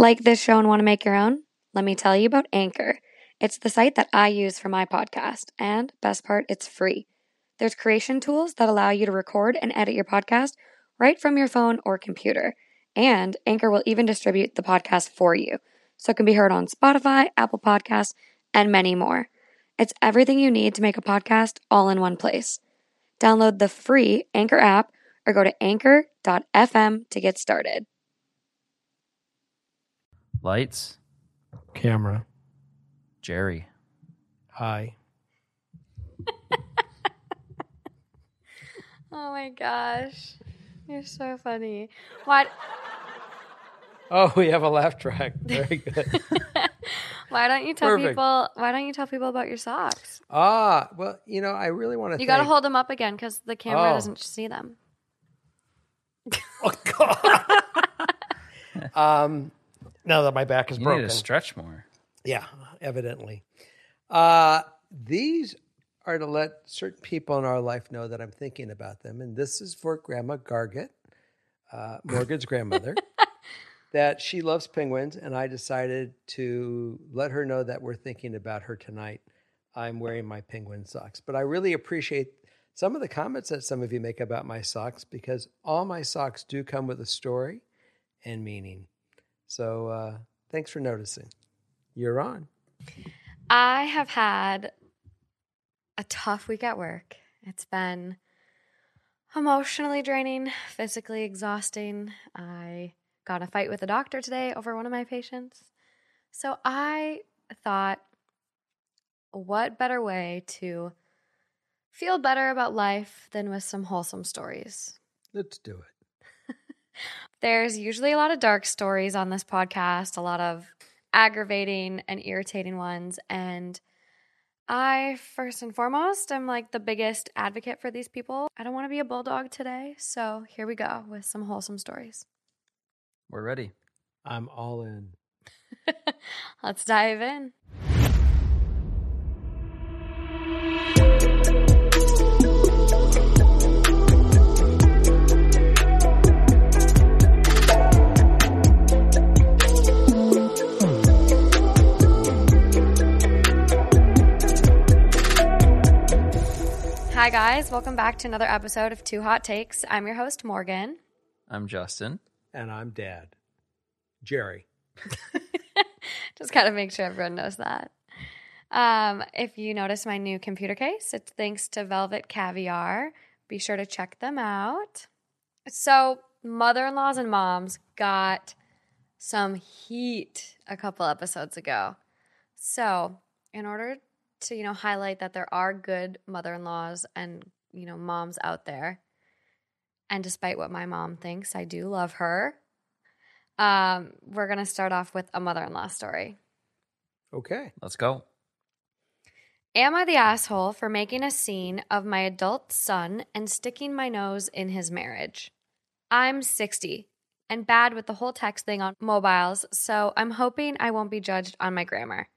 Like this show and want to make your own? Let me tell you about Anchor. It's the site that I use for my podcast, and best part, it's free. There's creation tools that allow you to record and edit your podcast right from your phone or computer. And Anchor will even distribute the podcast for you, so it can be heard on Spotify, Apple Podcasts, and many more. It's everything you need to make a podcast all in one place. Download the free Anchor app or go to anchor.fm to get started. Lights, Camera. Jerry. Hi. Oh my gosh. You're so funny. What? Oh, we have a laugh track. Very good. Why don't you tell Perfect. people? Why don't you tell people about your socks? ah, well, you know, I really want to. You got to hold them up again because the camera Oh. doesn't see them. Oh God. um, now that my back is You broken. need to stretch more. Yeah, evidently. Uh, these are to let certain people in our life know that I'm thinking about them. And this is for Grandma Gargett, uh, Morgan's grandmother, that she loves penguins. And I decided to let her know that we're thinking about her tonight. I'm wearing my penguin socks. But I really appreciate some of the comments that some of you make about my socks because all my socks do come with a story and meaning. So uh, thanks for noticing. You're on. I have had a tough week at work. It's been emotionally draining, physically exhausting. I got a fight with a doctor today over one of my patients. So I thought, what better way to feel better about life than with some wholesome stories? Let's do it. There's usually a lot of dark stories on this podcast, a lot of aggravating and irritating ones. And I, first and foremost, am like the biggest advocate for these people. I don't want to be a bulldog today. So here we go with some wholesome stories. We're ready. I'm all in. Let's dive in. Hi, guys. Welcome back to another episode of Two Hot Takes. I'm your host, Morgan. I'm Justin. And I'm dad. Jerry. Just gotta make sure everyone knows that. Um, if you notice my new computer case, it's thanks to Velvet Caviar. Be sure to check them out. So, mother in laws and moms got some heat a couple episodes ago. So, in order to, you know, highlight that there are good mother in laws and, you know, moms out there, and despite what my mom thinks, I do love her. Um, we're gonna start off with a mother-in-law story. Okay. Let's go. Am I the asshole for making a scene of my adult son and sticking my nose in his marriage? I'm 60 and bad with the whole text thing on mobiles, so I'm hoping I won't be judged on my grammar.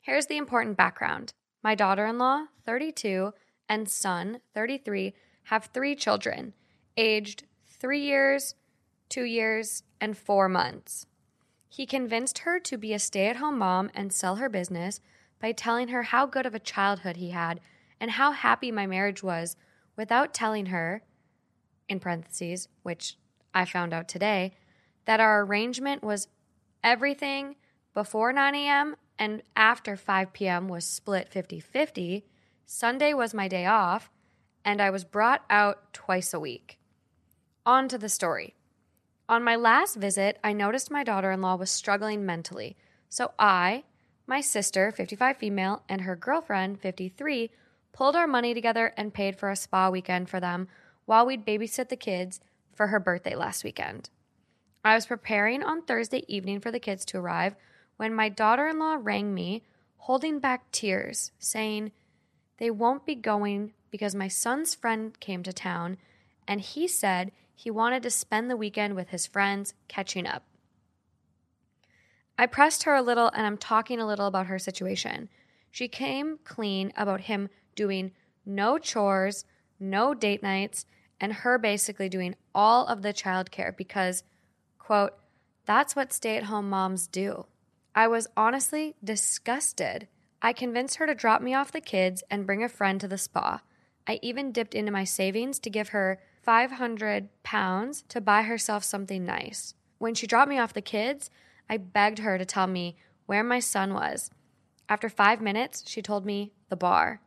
Here's the important background my daughter in law, 32, and son, 33, have three children, aged three years, two years, and four months. He convinced her to be a stay at home mom and sell her business by telling her how good of a childhood he had and how happy my marriage was without telling her, in parentheses, which I found out today, that our arrangement was Everything before 9 a.m. and after 5 p.m. was split 50 50. Sunday was my day off, and I was brought out twice a week. On to the story. On my last visit, I noticed my daughter in law was struggling mentally. So I, my sister, 55 female, and her girlfriend, 53, pulled our money together and paid for a spa weekend for them while we'd babysit the kids for her birthday last weekend. I was preparing on Thursday evening for the kids to arrive when my daughter in law rang me, holding back tears, saying they won't be going because my son's friend came to town and he said he wanted to spend the weekend with his friends catching up. I pressed her a little and I'm talking a little about her situation. She came clean about him doing no chores, no date nights, and her basically doing all of the childcare because, quote, that's what stay at home moms do. I was honestly disgusted. I convinced her to drop me off the kids and bring a friend to the spa. I even dipped into my savings to give her 500 pounds to buy herself something nice. When she dropped me off the kids, I begged her to tell me where my son was. After five minutes, she told me the bar.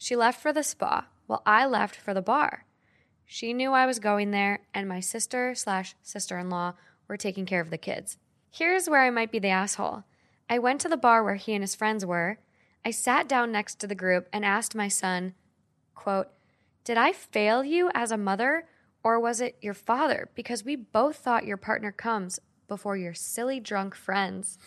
She left for the spa, while I left for the bar. She knew I was going there, and my sister slash sister in law were taking care of the kids. Here's where I might be the asshole. I went to the bar where he and his friends were. I sat down next to the group and asked my son, quote, Did I fail you as a mother, or was it your father? Because we both thought your partner comes before your silly drunk friends.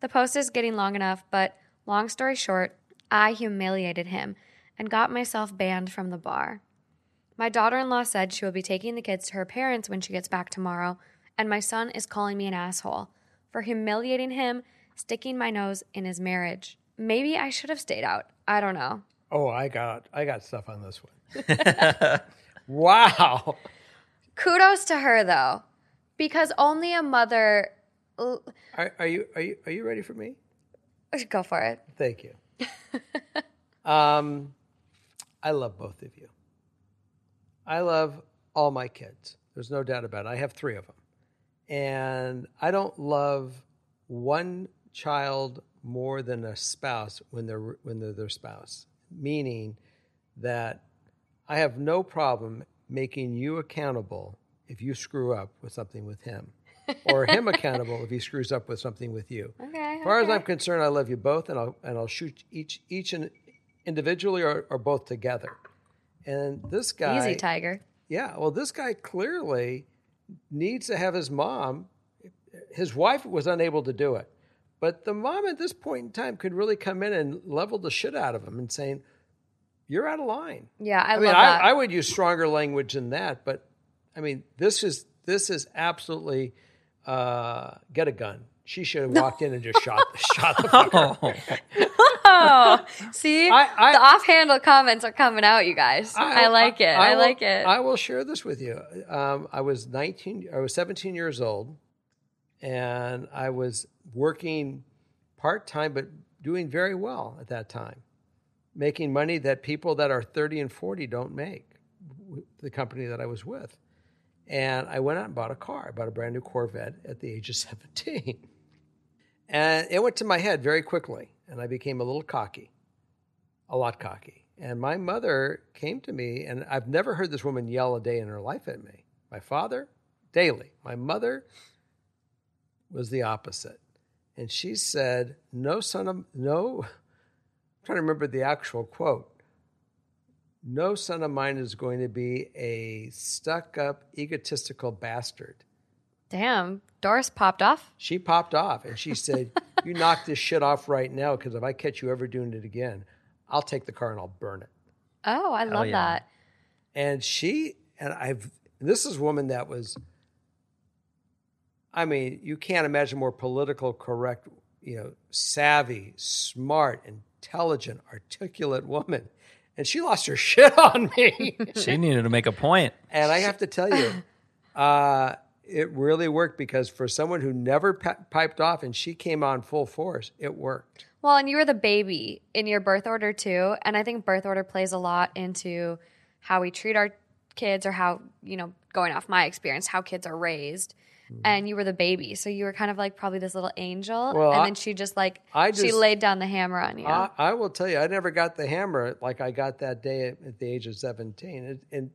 The post is getting long enough, but long story short, I humiliated him and got myself banned from the bar. My daughter in law said she will be taking the kids to her parents when she gets back tomorrow, and my son is calling me an asshole for humiliating him, sticking my nose in his marriage. Maybe I should have stayed out. I don't know. Oh, I got I got stuff on this one. wow. Kudos to her though, because only a mother. Are, are you are you are you ready for me? Go for it. Thank you. um, I love both of you. I love all my kids. There's no doubt about it. I have three of them. And I don't love one child more than a spouse when they're when they're their spouse. Meaning that I have no problem making you accountable if you screw up with something with him. or him accountable if he screws up with something with you. Okay. As far as. I'm concerned, I love you both, and I'll and I'll shoot each each in, individually or, or both together. And this guy, Easy, Tiger. yeah, well, this guy clearly needs to have his mom. His wife was unable to do it, but the mom at this point in time could really come in and level the shit out of him and saying, "You're out of line." Yeah, I, I mean, love I, that. I would use stronger language than that, but I mean, this is this is absolutely uh, get a gun. She should have walked in and just shot shot the fucker. Oh, see, I- I- the offhandle comments are coming out, you guys. I, like it. I, will- like it. I will share this with you. Um, I was 19, I was 17 years old, and I was working part time, but doing very well at that time, making money that people that are 30 and 40 don't make, the company that I was with. And I went out and bought a car. I bought a brand new Corvette at the age of 17. And it went to my head very quickly, and I became a little cocky, a lot cocky. And my mother came to me, and I've never heard this woman yell a day in her life at me. My father, daily. My mother was the opposite. And she said, No son of, no, I'm trying to remember the actual quote. No son of mine is going to be a stuck up, egotistical bastard. Damn, Doris popped off. She popped off and she said, You knock this shit off right now because if I catch you ever doing it again, I'll take the car and I'll burn it. Oh, I love yeah. that. And she, and I've, this is a woman that was, I mean, you can't imagine more political correct, you know, savvy, smart, intelligent, articulate woman. And she lost her shit on me. She needed to make a point. And I have to tell you, uh, it really worked because for someone who never pi- piped off and she came on full force, it worked. Well, and you were the baby in your birth order too, and I think birth order plays a lot into how we treat our kids or how, you know, going off my experience, how kids are raised. Mm-hmm. and you were the baby. So you were kind of like probably this little angel. Well, and I- then she just like, I just, she laid down the hammer on you. I, I will tell you, I never got the hammer like I got that day at, at the age of seventeen. And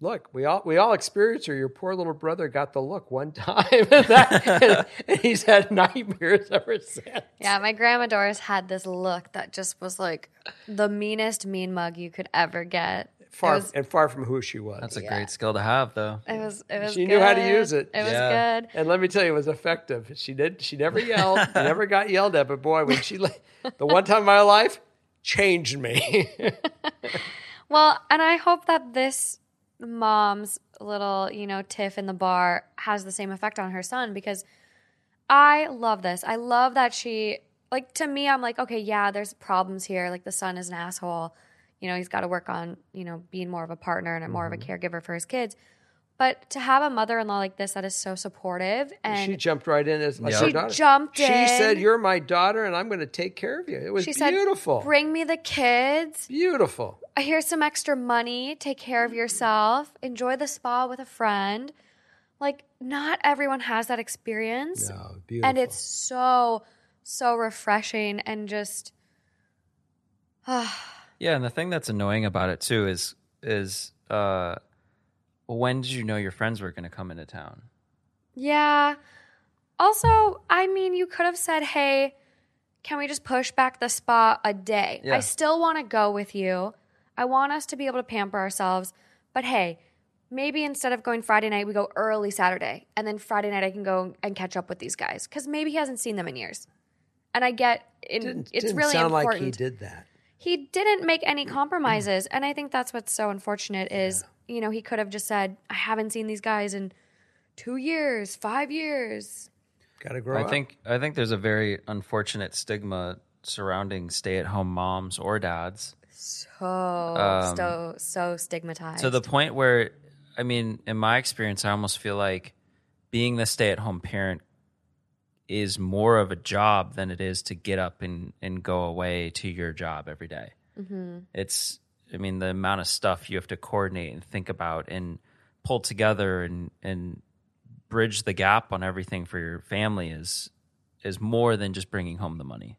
look, we all we all experienced it. Your poor little brother got the look one time, and, that, and he's had nightmares ever since. yeah, my grandma Doris had this look that just was like the meanest mean mug you could ever get. Far was, and far from who she was. That's a great skill to have, though. it was, it was She knew how to good. use it. It was good. And let me tell you, it was effective. She did. She never yelled. never got yelled at. But boy, when she, la- the one time in my life, changed me. Well, and I hope that this mom's little, you know, tiff in the bar has the same effect on her son because I love this. I love that she, like, to me, I'm like, okay, yeah, there's problems here. Like, the son is an asshole. You know, he's got to work on, you know, being more of a partner and more of a mm-hmm. caregiver for his kids. But to have a mother in law like this that is so supportive and she jumped right in as like Yeah. She daughter. jumped She in. said, "You're my daughter, and I'm going to take care of you." It was she said, beautiful. bring me the kids. beautiful. here's some extra money. Take care of yourself. Enjoy the spa with a friend. Like, not everyone has that experience. No, beautiful. and it's so, so refreshing and just, Yeah, and the thing that's annoying about it too is is uh when did you know your friends were going to come into town? yeah. Also, I mean, you could have said, hey, can we just push back the spa a day? Yeah. I still want to go with you. I want us to be able to pamper ourselves. But hey, maybe instead of going Friday night, we go early Saturday. And then Friday night, I can go and catch up with these guys. Because maybe he hasn't seen them in years. And I get it, didn't, it's didn't really sound important. like he did that. he didn't make any compromises. And I think that's what's so unfortunate is, you know, he could have just said, I haven't seen these guys in two years, five years. Got to grow I up. think I think there's a very unfortunate stigma surrounding stay-at-home moms or dads So, Um, so, so stigmatized. to the point where I mean, in my experience, I almost feel like being the stay-at-home parent is more of a job than it is to get up and, and go away to your job every day. Mm-hmm. It's, I mean, the amount of stuff you have to coordinate and think about and pull together and, and bridge the gap on everything for your family is is more than just bringing home the money.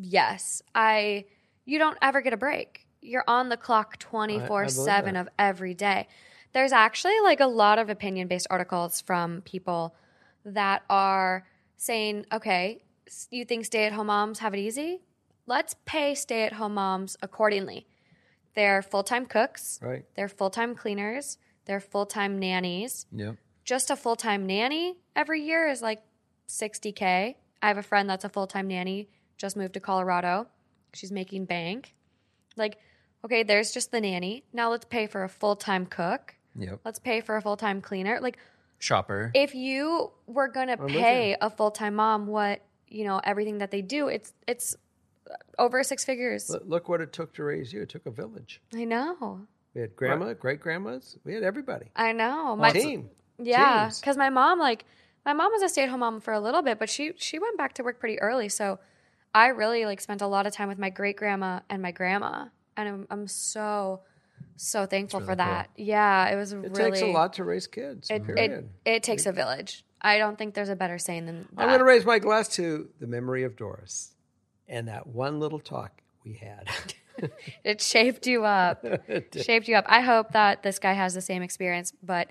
yes, I, you don't ever get a break. You're on the clock 24 7 of every day. There's actually like a lot of opinion based articles from people that are saying, okay, you think stay at home moms have it easy? Let's pay stay at home moms accordingly. They're full time cooks, right. they're full time cleaners, they're full time nannies. Yep. Just a full time nanny every year is like 60K. I have a friend that's a full time nanny, just moved to Colorado. She's making bank. Like, okay, there's just the nanny. Now let's pay for a full time cook. Yep. Let's pay for a full time cleaner. Like, Shopper. if you were gonna pay a full time mom what you know everything that they do, it's it's over six figures. Look, look what it took to raise you. It took a village. I know, We had grandma, great grandmas. We had everybody. I know. My Team. Yeah, because my mom, like, my mom was a stay-at-home mom for a little bit, but she she went back to work pretty early. So I really like spent a lot of time with my great grandma and my grandma, and I'm, I'm so so thankful for that. Yeah, it was It really takes a lot to raise kids. It, period. it it takes a village. I don't think there's a better saying than that. I'm going to raise my glass to the memory of Doris and that one little talk we had. It shaped you up. shaped you up. I hope that this guy has the same experience, but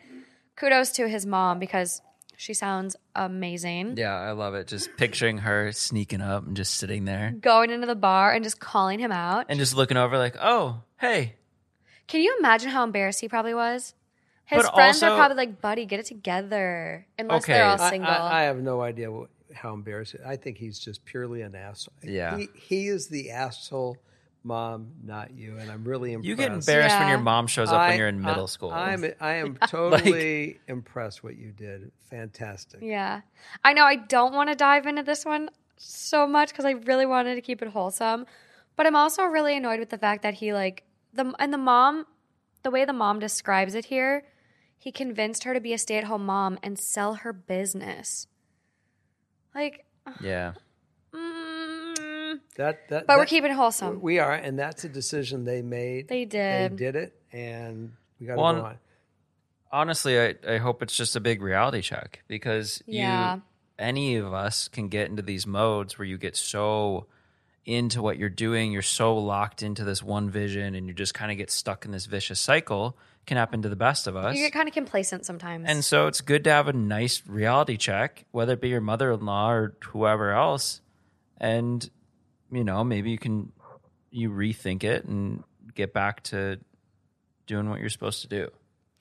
kudos to his mom because she sounds amazing. Yeah, I love it. Just picturing her sneaking up and just sitting there Going into the bar and just calling him out. and just looking over like, "Oh, hey." Can you imagine how embarrassed he probably was? His But friends are probably like, buddy, get it together. Unless Okay. they're all I, single. I, I have no idea what, how embarrassing. I think he's just purely an asshole. Yeah. He, he is the asshole mom, not you. And I'm really impressed. You get embarrassed when your mom shows up I- when you're in middle I- school. I'm, I am totally impressed what you did. Fantastic. yeah. I know I don't want to dive into this one so much because I really wanted to keep it wholesome. But I'm also really annoyed with the fact that he like the and the mom the way the mom describes it here, he convinced her to be a stay-at-home mom and sell her business. Like yeah. mm, That, that, but we're keeping it wholesome. We are, and that's a decision they made. They did. They did it, and we got to Well, go on. honestly, I, I hope it's just a big reality check because Yeah. you, any of us can get into these modes where you get so into what you're doing, you're so locked into this one vision, and you just kind of get stuck in this vicious cycle. Can happen to the best of us. You get kind of complacent sometimes. And so it's good to have a nice reality check, whether it be your mother in law or whoever else. And, you know, maybe you can you rethink it and get back to doing what you're supposed to do,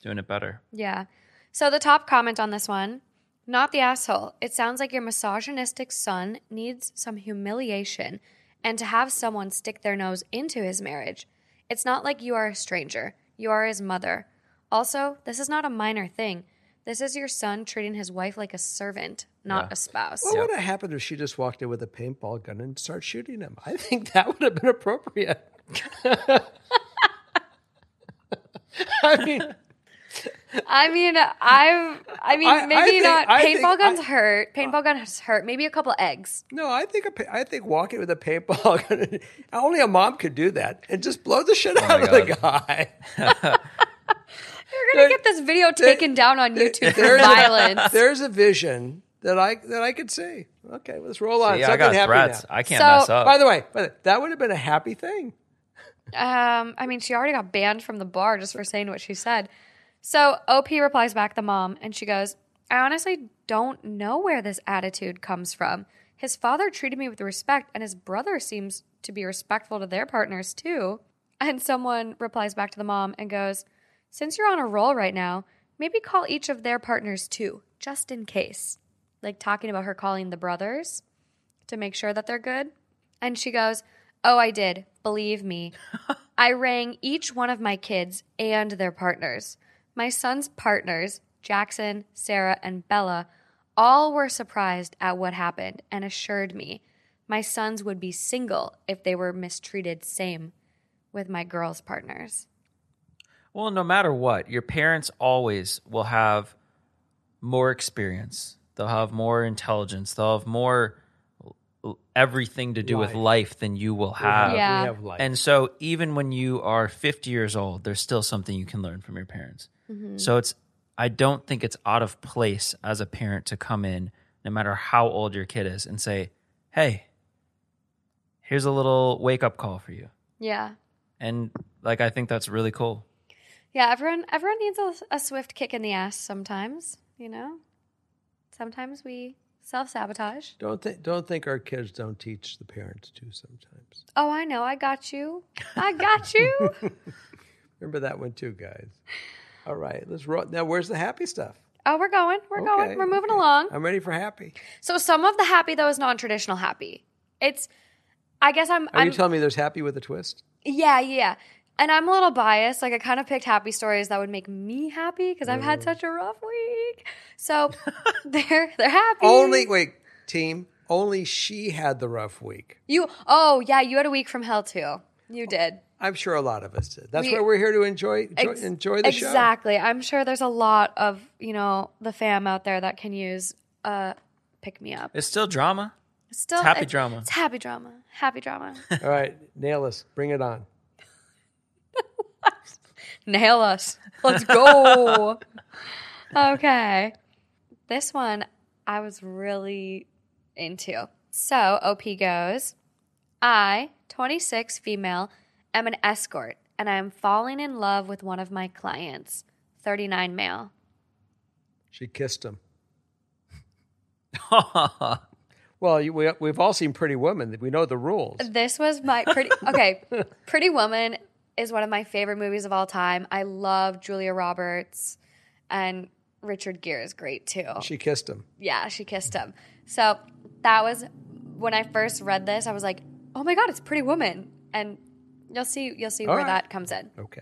doing it better. Yeah. So the top comment on this one not the asshole. It sounds like your misogynistic son needs some humiliation and to have someone stick their nose into his marriage. It's not like you are a stranger, you are his mother. Also, this is not a minor thing. This is your son treating his wife like a servant, not Yeah. a spouse. What would have happened if she just walked in with a paintball gun and started shooting him? I think that would have been appropriate. I mean, I mean, I've, I mean, I- I maybe think- not. I Paintball think guns I- hurt. Paintball guns hurt. Maybe a couple eggs. no, I think a, pa- I think walking with a paintball gun, only a mom could do that and just blow the shit out my of the guy. You're gonna get this video taken down on YouTube for There's violence. A, there's a vision that I that I could see. Okay, let's roll on. Yeah, I got happy threats. now. I can't So- mess up. By the way, by the, that would have been a happy thing. Um, I mean, she already got banned from the bar just for saying what she said. So OP replies back to the mom, and she goes, "I honestly don't know where this attitude comes from. His father treated me with respect, and his brother seems to be respectful to their partners too." And someone replies back to the mom and goes, "Since you're on a roll right now, maybe call each of their partners too, just in case." Like talking about her calling the brothers to make sure that they're good. And she goes, Oh, I did. Believe me. I rang each one of my kids and their partners. My son's partners, Jackson, Sarah, and Bella, all were surprised at what happened and assured me my sons would be single if they were mistreated same with my girls' partners. Well, no matter what, your parents always will have more experience. They'll have more intelligence. They'll have more everything to do with Life. life than you will have. Yeah. we have life. And so even when you are 50 years old, there's still something you can learn from your parents. Mm-hmm. So it's I don't think it's out of place as a parent to come in no matter how old your kid is and say, "Hey, here's a little wake-up call for you." Yeah. And like I think that's really cool. Yeah, everyone everyone needs a, a swift kick in the ass sometimes, you know? Sometimes we self-sabotage. don't think don't think our kids don't teach the parents too sometimes. Oh, I know. I got you. I got you. Remember that one too, guys. All right, let's roll. Now, where's the happy stuff? oh, we're going. We're going. We're moving okay. along. I'm ready for happy. So some of the happy though is non-traditional happy. It's I guess I'm, Are I'm you telling me there's happy with a twist? yeah, yeah. And I'm a little biased. Like I kind of picked happy stories that would make me happy because I've had oh. such a rough week. So they're they're happy. Only wait, team. Only she had the rough week. you. Oh yeah, you had a week from hell too. You did. I'm sure a lot of us did. That's We- why we're here to enjoy enjoy, Ex- enjoy the show. Exactly. I'm sure there's a lot of, you know, the fam out there that can use uh pick me up. It's still drama. It's still It's happy drama. It's happy drama. Happy drama. All right, nail us. Bring it on. Nail us. Let's go. okay. This one I was really into. So OP goes, I, 26 female, am an escort and I am falling in love with one of my clients, 39 male. She kissed him. Well, you, we, we've all seen Pretty Woman. We know the rules. This was my pretty okay. Pretty Woman is one of my favorite movies of all time. I love Julia Roberts and Richard Gere is great too. She kissed him. yeah, she kissed him. So that was when I first read this. I was like, "Oh my god, it's Pretty Woman!" And you'll see, you'll see All where right. that comes in. Okay.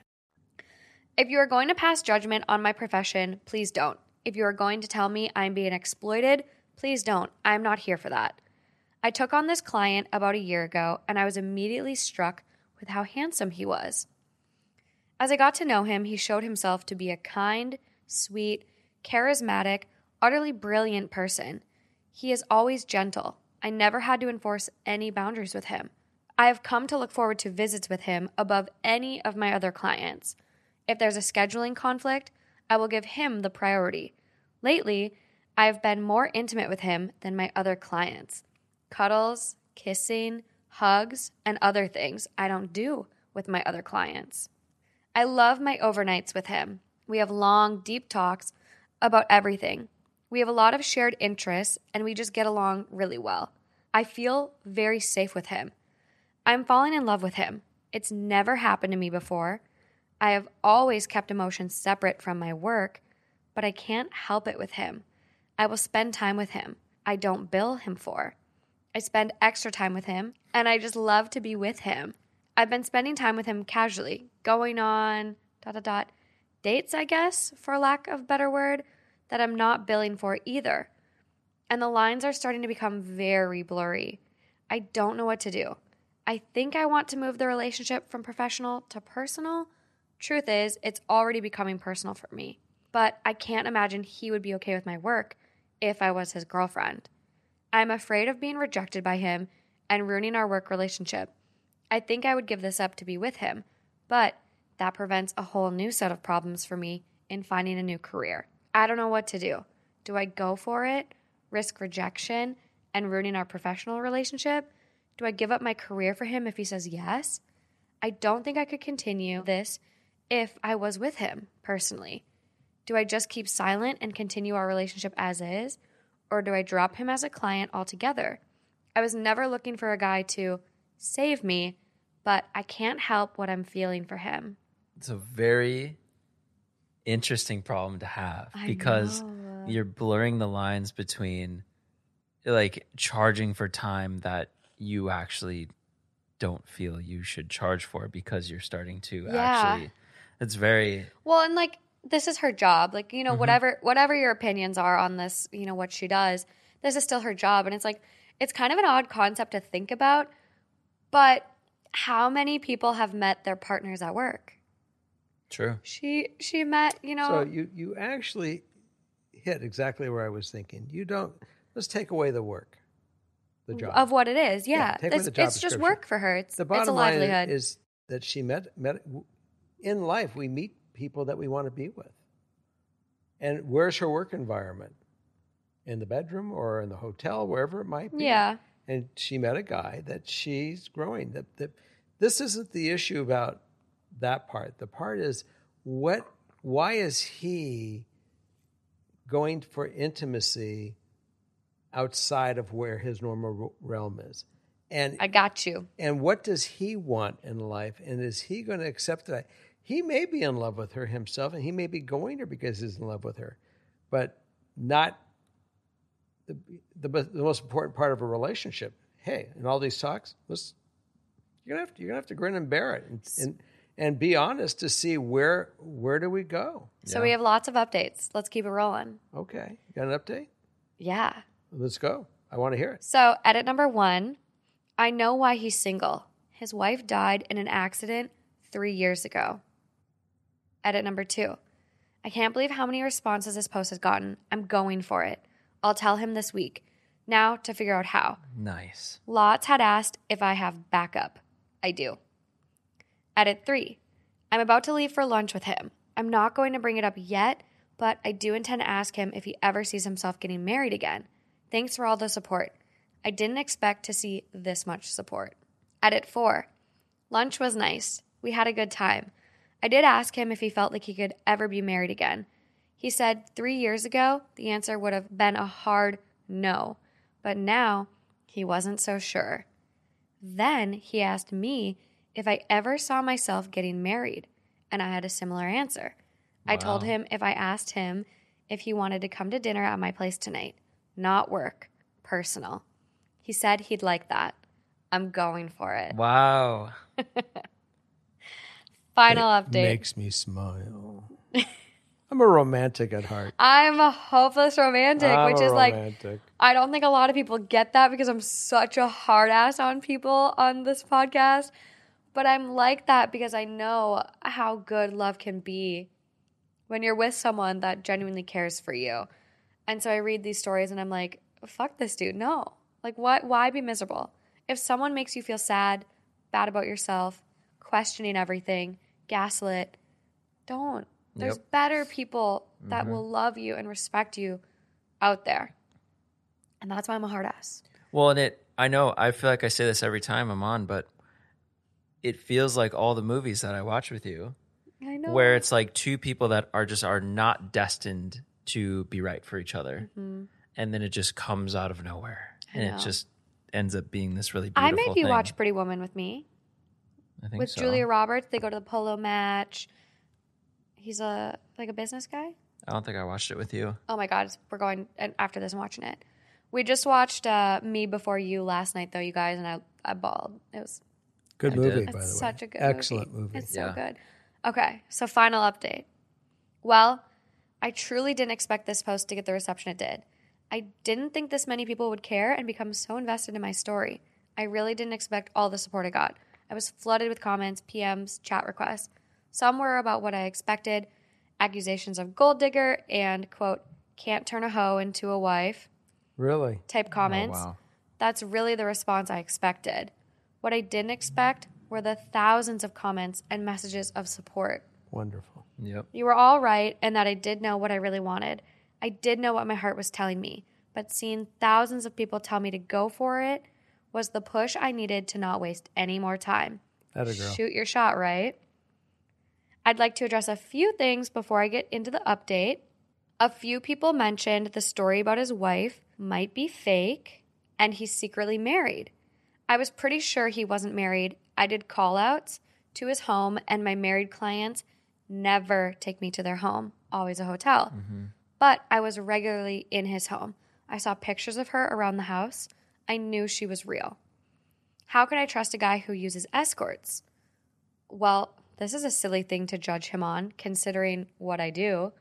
If you are going to pass judgment on my profession, please don't. If you are going to tell me I'm being exploited, please don't. I'm not here for that. I took on this client about a year ago and I was immediately struck with how handsome he was. As I got to know him, he showed himself to be a kind, sweet, charismatic, utterly brilliant person. He is always gentle. I never had to enforce any boundaries with him. I have come to look forward to visits with him above any of my other clients. If there's a scheduling conflict, I will give him the priority. Lately, I have been more intimate with him than my other clients. Cuddles, kissing, hugs, and other things I don't do with my other clients. I love my overnights with him. We have long, deep talks about everything. We have a lot of shared interests and we just get along really well. I feel very safe with him. I'm falling in love with him. It's never happened to me before. I have always kept emotions separate from my work, but I can't help it with him. I will spend time with him. I don't bill him for. I spend extra time with him, and I just love to be with him. I've been spending time with him casually, going on dot dot dot dates, I guess, for lack of better word, that I'm not billing for either. And the lines are starting to become very blurry. I don't know what to do. I think I want to move the relationship from professional to personal Truth is, it's already becoming personal for me. But I can't imagine he would be okay with my work if I was his girlfriend. I'm afraid of being rejected by him and ruining our work relationship. I think I would give this up to be with him, but that prevents a whole new set of problems for me in finding a new career. I don't know what to do. Do I go for it, risk rejection, and ruining our professional relationship? Do I give up my career for him if he says yes? I don't think I could continue this if I was with him personally? Do I just keep silent and continue our relationship as is? Or do I drop him as a client altogether? I was never looking for a guy to save me, but I can't help what I'm feeling for him. It's a very interesting problem to have I because know. you're blurring the lines between like charging for time that you actually don't feel you should charge for because you're starting to Yeah. actually it's very Well, and like this is her job. Like, you know, Mhm. whatever whatever your opinions are on this, you know, what she does, this is still her job and it's like it's kind of an odd concept to think about, but how many people have met their partners at work? true. She she met, you know, So you you actually hit exactly where I was thinking. You don't. Let's take away the work, the job. of what it is. Yeah, Yeah. take away it's the job it's just work for her. It's the it's a bottom line livelihood. is that she met met in life. We meet people that we want to be with. And where's her work environment? In the bedroom or in the hotel, wherever it might be. yeah. and she met a guy that she's growing. That that this isn't the issue about that part. The part is what why is he going for intimacy outside of where his normal realm is? And I got you. and what does he want in life? And is he going to accept that? He may be in love with her himself, and he may be going there because he's in love with her, but not the, the, the most important part of a relationship. Hey, in all these talks, let's you're gonna have to, you're gonna have to grin and bear it, and, and and be honest to see where where do we go. So we have lots of updates. Let's keep it rolling. Okay, you got an update? Yeah. Let's go. I want to hear it. So, edit number one I know why he's single. His wife died in an accident three years ago. Edit number two I can't believe how many responses this post has gotten. I'm going for it. I'll tell him this week. Now to figure out how. Nice. Lots had asked if I have backup. I do. Edit three I'm about to leave for lunch with him. I'm not going to bring it up yet, but I do intend to ask him if he ever sees himself getting married again. Thanks for all the support. I didn't expect to see this much support. Edit four Lunch was nice. We had a good time. I did ask him if he felt like he could ever be married again. He said three years ago, the answer would have been a hard no, but now he wasn't so sure. Then he asked me if I ever saw myself getting married, and I had a similar answer. I told him if I asked him if he wanted to come to dinner at my place tonight, not work, personal. He said he'd like that. I'm going for it. Wow. Final It update. Makes me smile. I'm a romantic at heart. I'm a hopeless romantic, I'm which is like. I don't think a lot of people get that because I'm such a hard ass on people on this podcast. But I'm like that because I know how good love can be when you're with someone that genuinely cares for you. And so I read these stories and I'm like, fuck this dude. No. Like what why be miserable? If someone makes you feel sad, bad about yourself, questioning everything, gaslit, don't. There's Yep. better people that will love you and respect you out there. And that's why I'm a hard ass. Well, and it, I know, I feel like I say this every time I'm on, but it feels like all the movies that I watch with you, I know. where it's like two people that are just are not destined to be right for each other. Mhm. And then it just comes out of nowhere. I And know. it just ends up being this really beautiful I made you thing. watch Pretty Woman with me. I think With so. Julia Roberts. They go to the polo match. He's a like a business guy. I don't think I watched it with you. Oh my god, we're going after this and watching it. We just watched uh, Me Before You last night though, you guys, and I I bawled. It was Good I movie, did. by the way. Such a good Excellent movie. movie. It's so good. Okay, so final update. Well, I truly didn't expect this post to get the reception it did. I didn't think this many people would care and become so invested in my story. I really didn't expect all the support I got. I was flooded with comments, PMs, chat requests. Some were about what I expected accusations of gold digger and, quote, can't turn a hoe into a wife Really? type oh, comments. Oh, wow. That's really the response I expected. What I didn't expect were the thousands of comments and messages of support. Wonderful. Yep. You were all right, and that I did know what I really wanted. I did know what my heart was telling me, but seeing thousands of people tell me to go for it was the push I needed to not waste any more time. That a girl. Shoot your shot, right? I'd like to address a few things before I get into the update. A few people mentioned the story about his wife might be fake and he's secretly married. I was pretty sure he wasn't married. I did call outs to his home, and my married clients never take me to their home, always a hotel. Mm-hmm. But I was regularly in his home. I saw pictures of her around the house. I knew she was real. How can I trust a guy who uses escorts? Well, this is a silly thing to judge him on, considering what I do.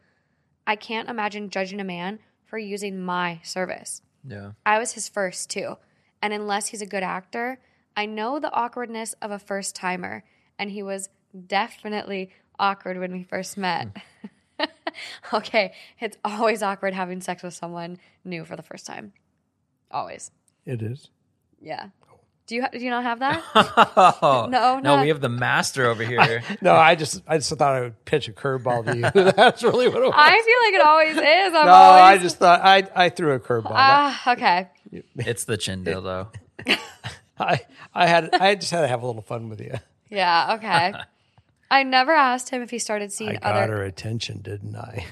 I can't imagine judging a man for using my service. Yeah. I was his first too. And unless he's a good actor, I know the awkwardness of a first timer. And he was definitely awkward when we first met. Hmm. okay, it's always awkward having sex with someone new for the first time. Always. It is. Yeah. Do you ha- do you not have that? Oh, No, no, not- we have the master over here. No, I just I just thought I would pitch a curveball to you. That's really what it was. I feel like it always is. I'm no, always I I just thought I I threw a curveball. That- ah okay. it's the chin dildo. I I had I just had to have a little fun with you. Yeah, okay. I never asked him if he started seeing I got other her attention, didn't I?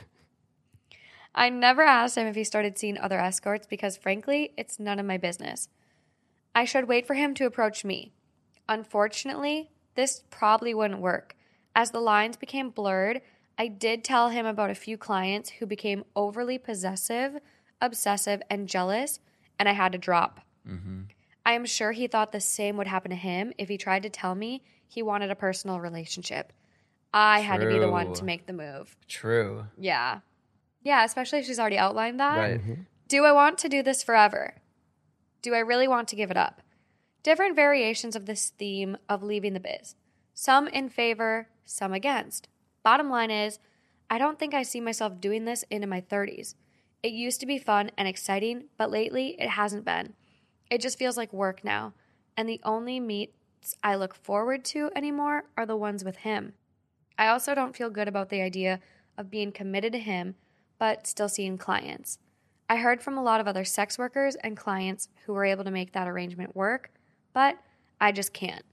I never asked him if he started seeing other escorts because, frankly, it's none of my business. I should wait for him to approach me. Unfortunately, this probably wouldn't work. As the lines became blurred, I did tell him about a few clients who became overly possessive, obsessive, and jealous, and I had to drop. Mm-hmm. I am sure he thought the same would happen to him if he tried to tell me he wanted a personal relationship. I had to be the one to make the move. True. Yeah. Yeah, especially if she's already outlined that. Right. Mm-hmm. Do I want to do this forever? Do I really want to give it up? Different variations of this theme of leaving the biz. Some in favor, some against. Bottom line is, I don't think I see myself doing this into my 30s. It used to be fun and exciting, but lately it hasn't been. It just feels like work now. And the only meets I look forward to anymore are the ones with him. I also don't feel good about the idea of being committed to him, but still seeing clients. I heard from a lot of other sex workers and clients who were able to make that arrangement work, but I just can't.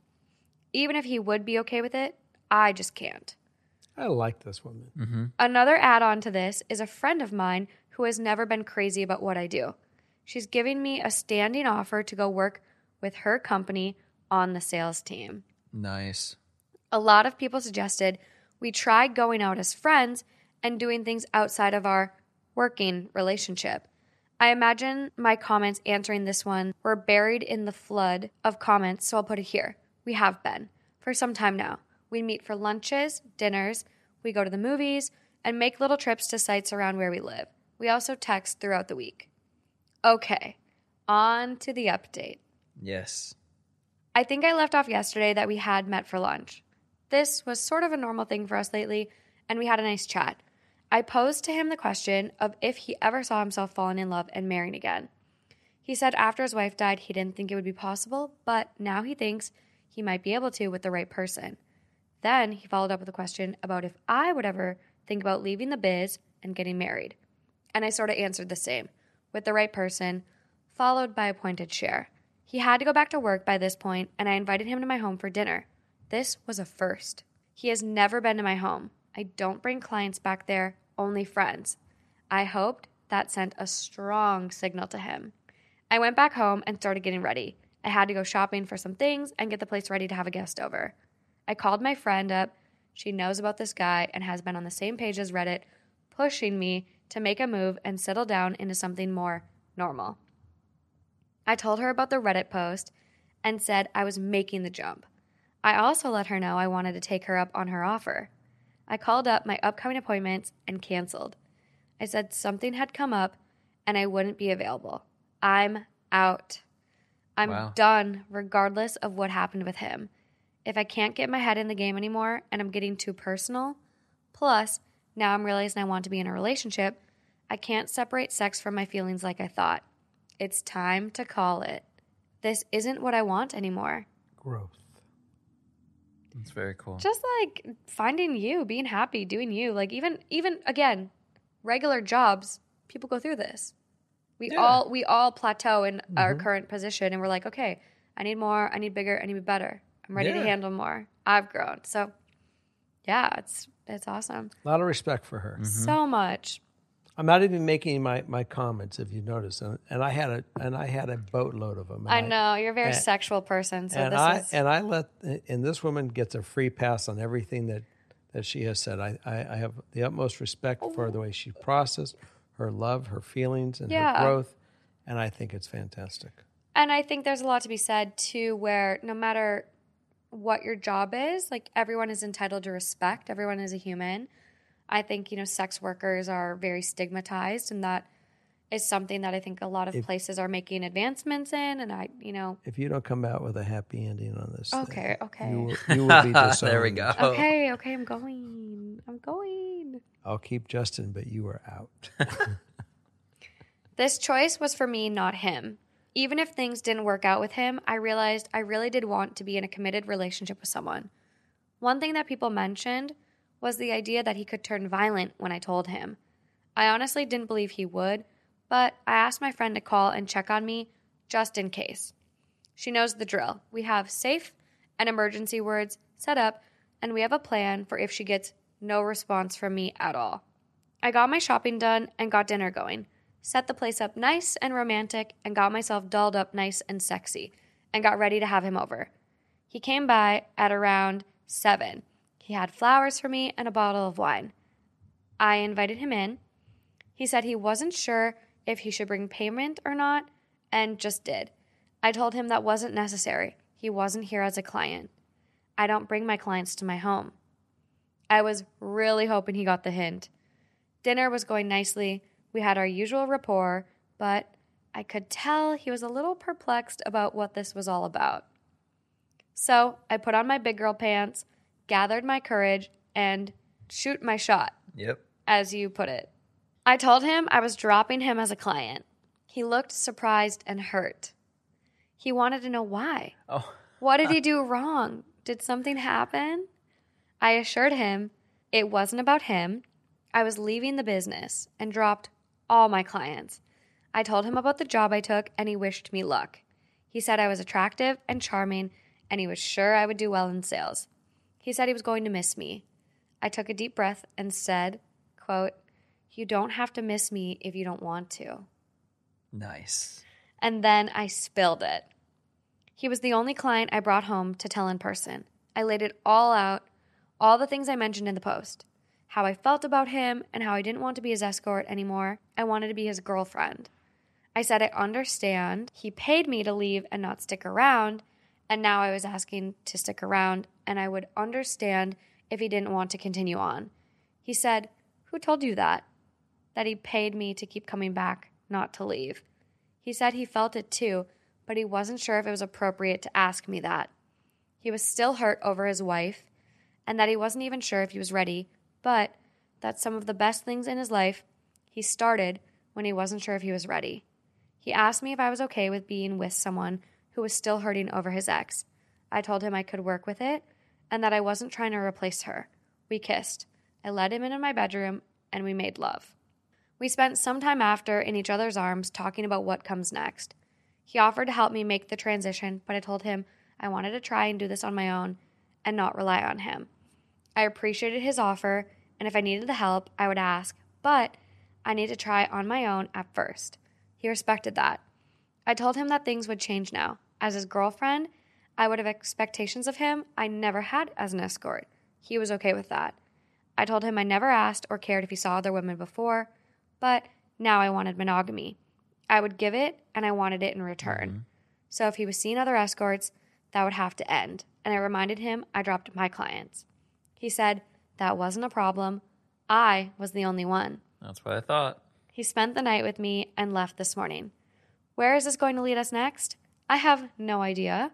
Even if he would be okay with it, I just can't. I like this woman. Mm-hmm. Another add on to this is a friend of mine who has never been crazy about what I do. She's giving me a standing offer to go work with her company on the sales team. Nice. A lot of people suggested we try going out as friends and doing things outside of our working relationship. I imagine my comments answering this one were buried in the flood of comments, so I'll put it here. We have been for some time now. We meet for lunches, dinners, we go to the movies, and make little trips to sites around where we live. We also text throughout the week. Okay, on to the update. Yes. I think I left off yesterday that we had met for lunch. This was sort of a normal thing for us lately, and we had a nice chat. I posed to him the question of if he ever saw himself falling in love and marrying again. He said after his wife died, he didn't think it would be possible, but now he thinks he might be able to with the right person. Then he followed up with a question about if I would ever think about leaving the biz and getting married. And I sort of answered the same with the right person, followed by a pointed share. He had to go back to work by this point, and I invited him to my home for dinner. This was a first. He has never been to my home. I don't bring clients back there, only friends. I hoped that sent a strong signal to him. I went back home and started getting ready. I had to go shopping for some things and get the place ready to have a guest over. I called my friend up. She knows about this guy and has been on the same page as Reddit, pushing me to make a move and settle down into something more normal. I told her about the Reddit post and said I was making the jump. I also let her know I wanted to take her up on her offer. I called up my upcoming appointments and canceled. I said something had come up and I wouldn't be available. I'm out. I'm Wow. done, regardless of what happened with him. If I can't get my head in the game anymore and I'm getting too personal, plus now I'm realizing I want to be in a relationship, I can't separate sex from my feelings like I thought. It's time to call it. This isn't what I want anymore. Growth. That's very cool. Just like finding you, being happy, doing you. Like even even again, regular jobs, people go through this. We Yeah. all we all plateau in our mm-hmm. current position and we're like, okay, I need more, I need bigger, I need better. I'm ready Yeah. to handle more. I've grown. So yeah, it's it's awesome. A lot of respect for her. So mm-hmm. much. I'm not even making my, my comments if you notice, and, and I had a and I had a boatload of them. I know you're a very and- sexual person, so and this I is and I let and this woman gets a free pass on everything that that she has said. I I, I have the utmost respect for the way she processed her love, her feelings, and Yeah. her growth, and I think it's fantastic. And I think there's a lot to be said too, where no matter what your job is, like everyone is entitled to respect. Everyone is a human. I think, you know, sex workers are very stigmatized, and that is something that I think a lot of places are making advancements in. And I, you know, If you don't come out with a happy ending on this, thing, okay, okay. you will, you will be disowned. there we go. Okay, okay, I'm going. I'm going. I'll keep Justin, but you are out. This choice was for me, not him. Even if things didn't work out with him, I realized I really did want to be in a committed relationship with someone. One thing that people mentioned was the idea that he could turn violent when I told him. I honestly didn't believe he would, but I asked my friend to call and check on me just in case. She knows the drill. We have safe and emergency words set up, and we have a plan for if she gets no response from me at all. I got my shopping done and got dinner going. Set the place up nice and romantic and got myself dolled up nice and sexy and got ready to have him over. He came by at around 7. He had flowers for me and a bottle of wine. I invited him in. He said he wasn't sure if he should bring payment or not and just did. I told him that wasn't necessary. He wasn't here as a client. I don't bring my clients to my home. I was really hoping he got the hint. Dinner was going nicely. We had our usual rapport, but I could tell he was a little perplexed about what this was all about. So I put on my big girl pants, gathered my courage, and shoot my shot, Yep. as you put it. I told him I was dropping him as a client. He looked surprised and hurt. He wanted to know why. Oh, What did he do wrong? Did something happen? I assured him it wasn't about him. I was leaving the business and dropped all my clients. I told him about the job I took and he wished me luck. He said I was attractive and charming and he was sure I would do well in sales. He said he was going to miss me. I took a deep breath and said, quote, You don't have to miss me if you don't want to. Nice. And then I spilled it. He was the only client I brought home to tell in person. I laid it all out, all the things I mentioned in the post how I felt about him and how I didn't want to be his escort anymore. I wanted to be his girlfriend. I said, I understand. He paid me to leave and not stick around. And now I was asking to stick around, and I would understand if he didn't want to continue on. He said, Who told you that? That he paid me to keep coming back, not to leave. He said he felt it too, but he wasn't sure if it was appropriate to ask me that. He was still hurt over his wife, and that he wasn't even sure if he was ready, but that some of the best things in his life he started when he wasn't sure if he was ready. He asked me if I was okay with being with someone who was still hurting over his ex. I told him I could work with it and that I wasn't trying to replace her. We kissed. I led him into my bedroom and we made love. We spent some time after in each other's arms talking about what comes next. He offered to help me make the transition, but I told him I wanted to try and do this on my own and not rely on him. I appreciated his offer, and if I needed the help, I would ask, but I need to try on my own at first. He respected that. I told him that things would change now. As his girlfriend, I would have expectations of him I never had as an escort. He was okay with that. I told him I never asked or cared if he saw other women before, but now I wanted monogamy. I would give it and I wanted it in return. Mm-hmm. So if he was seeing other escorts, that would have to end. And I reminded him I dropped my clients. He said that wasn't a problem. I was the only one. That's what I thought. He spent the night with me and left this morning. Where is this going to lead us next? I have no idea.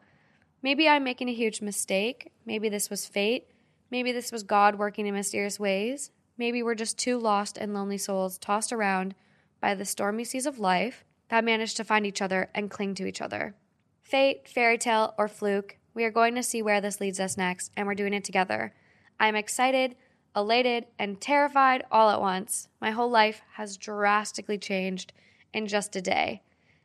Maybe I'm making a huge mistake. Maybe this was fate. Maybe this was God working in mysterious ways. Maybe we're just two lost and lonely souls tossed around by the stormy seas of life that managed to find each other and cling to each other. Fate, fairy tale, or fluke, we are going to see where this leads us next, and we're doing it together. I'm excited, elated, and terrified all at once. My whole life has drastically changed in just a day.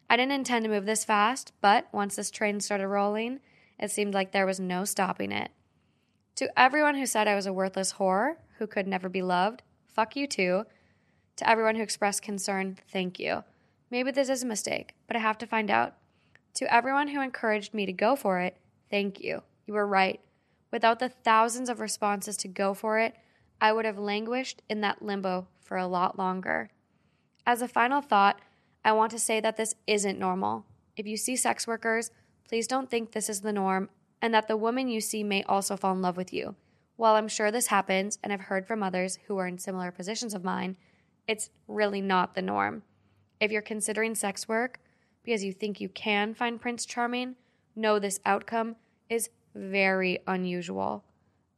I didn't intend to move this fast, but once this train started rolling, it seemed like there was no stopping it. To everyone who said I was a worthless whore who could never be loved, fuck you too. To everyone who expressed concern, thank you. Maybe this is a mistake, but I have to find out. To everyone who encouraged me to go for it, thank you. You were right. Without the thousands of responses to go for it, I would have languished in that limbo for a lot longer. As a final thought, I want to say that this isn't normal. If you see sex workers, please don't think this is the norm and that the woman you see may also fall in love with you. While I'm sure this happens, and I've heard from others who are in similar positions of mine, it's really not the norm. If you're considering sex work because you think you can find Prince Charming, know this outcome is very unusual.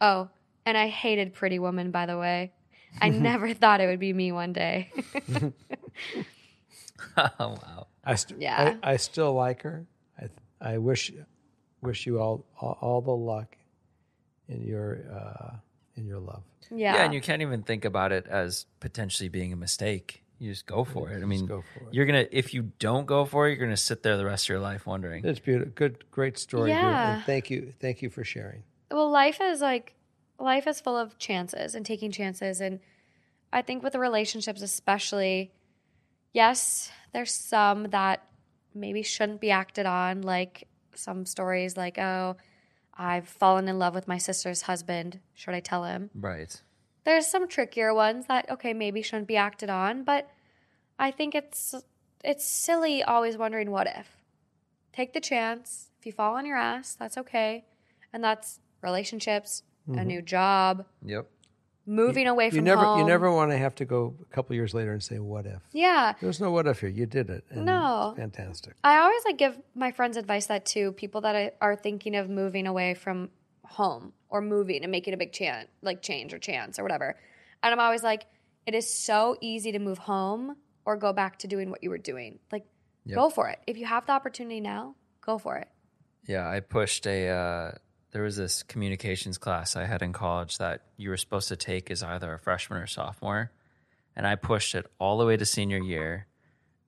Oh, and I hated Pretty Woman, by the way. I never thought it would be me one day. oh, wow. I, st- Yeah. I, I still like her. I, I wish wish you all, all all the luck in your uh, in your love. yeah. Yeah. and you can't even think about it as potentially being a mistake. You just go for it. I mean, go for it. you're gonna if you don't go for it, you're gonna sit there the rest of your life wondering. It's beautiful. Good, great story. Drew, Yeah. And thank you, thank you for sharing. well life is like life is full of chances and taking chances and i think with the relationships especially yes there's some that maybe shouldn't be acted on like some stories like oh i've fallen in love with my sister's husband. Should i tell him? Right. there's some trickier ones that okay maybe shouldn't be acted on but i think it's it's silly always wondering what if. Take the chance. If you fall on your ass that's okay. And that's relationships a mm-hmm. new job Yep. Moving away You from never, home you never want to have to go a couple years later and say, "What if?" yeah There's no what if here. You did it. And No. fantastic. i always like give my friends advice that too people that are- are thinking of moving away from home or moving and making a big chance like change or chance or whatever and i'm always like it is so easy to move home or go back to doing what you were doing like go for it if you have the opportunity now go for it Yeah, I pushed a. Uh, there was this communications class I had in college that you were supposed to take as either a freshman or sophomore, and I pushed it all the way to senior year,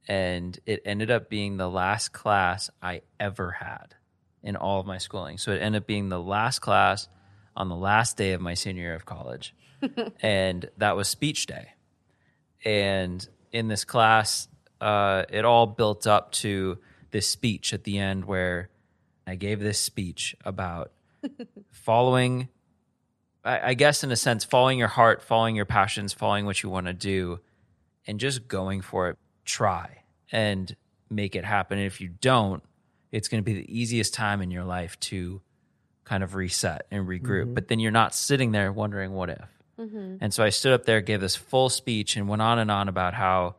and it ended up being the last class I ever had in all of my schooling. So it ended up being the last class on the last day of my senior year of college, and that was speech day. And in this class, uh, it all built up to this speech at the end where I gave this speech about following, I, I guess, in a sense, following your heart, following your passions, following what you want to do, and just going for it. Try and make it happen. And if you don't, it's going to be the easiest time in your life to kind of reset and regroup. Mm-hmm. But then you're not sitting there wondering what if. Mm-hmm. And so I stood up there, gave this full speech, and went on and on about how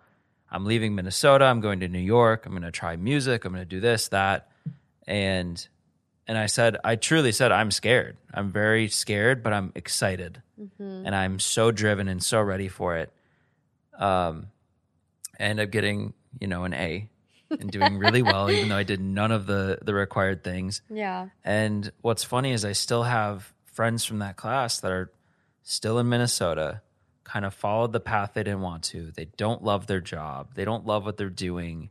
I'm leaving Minnesota, I'm going to New York, I'm going to try music, I'm going to do this, that, and and I said, I truly said, I'm scared. I'm very scared, but I'm excited, and I'm so driven and so ready for it. Um, I ended up getting you know an A and doing really well, even though I did none of the the required things. Yeah. And what's funny is I still have friends from that class that are still in Minnesota, kind of followed the path they didn't want to. They don't love their job. They don't love what they're doing.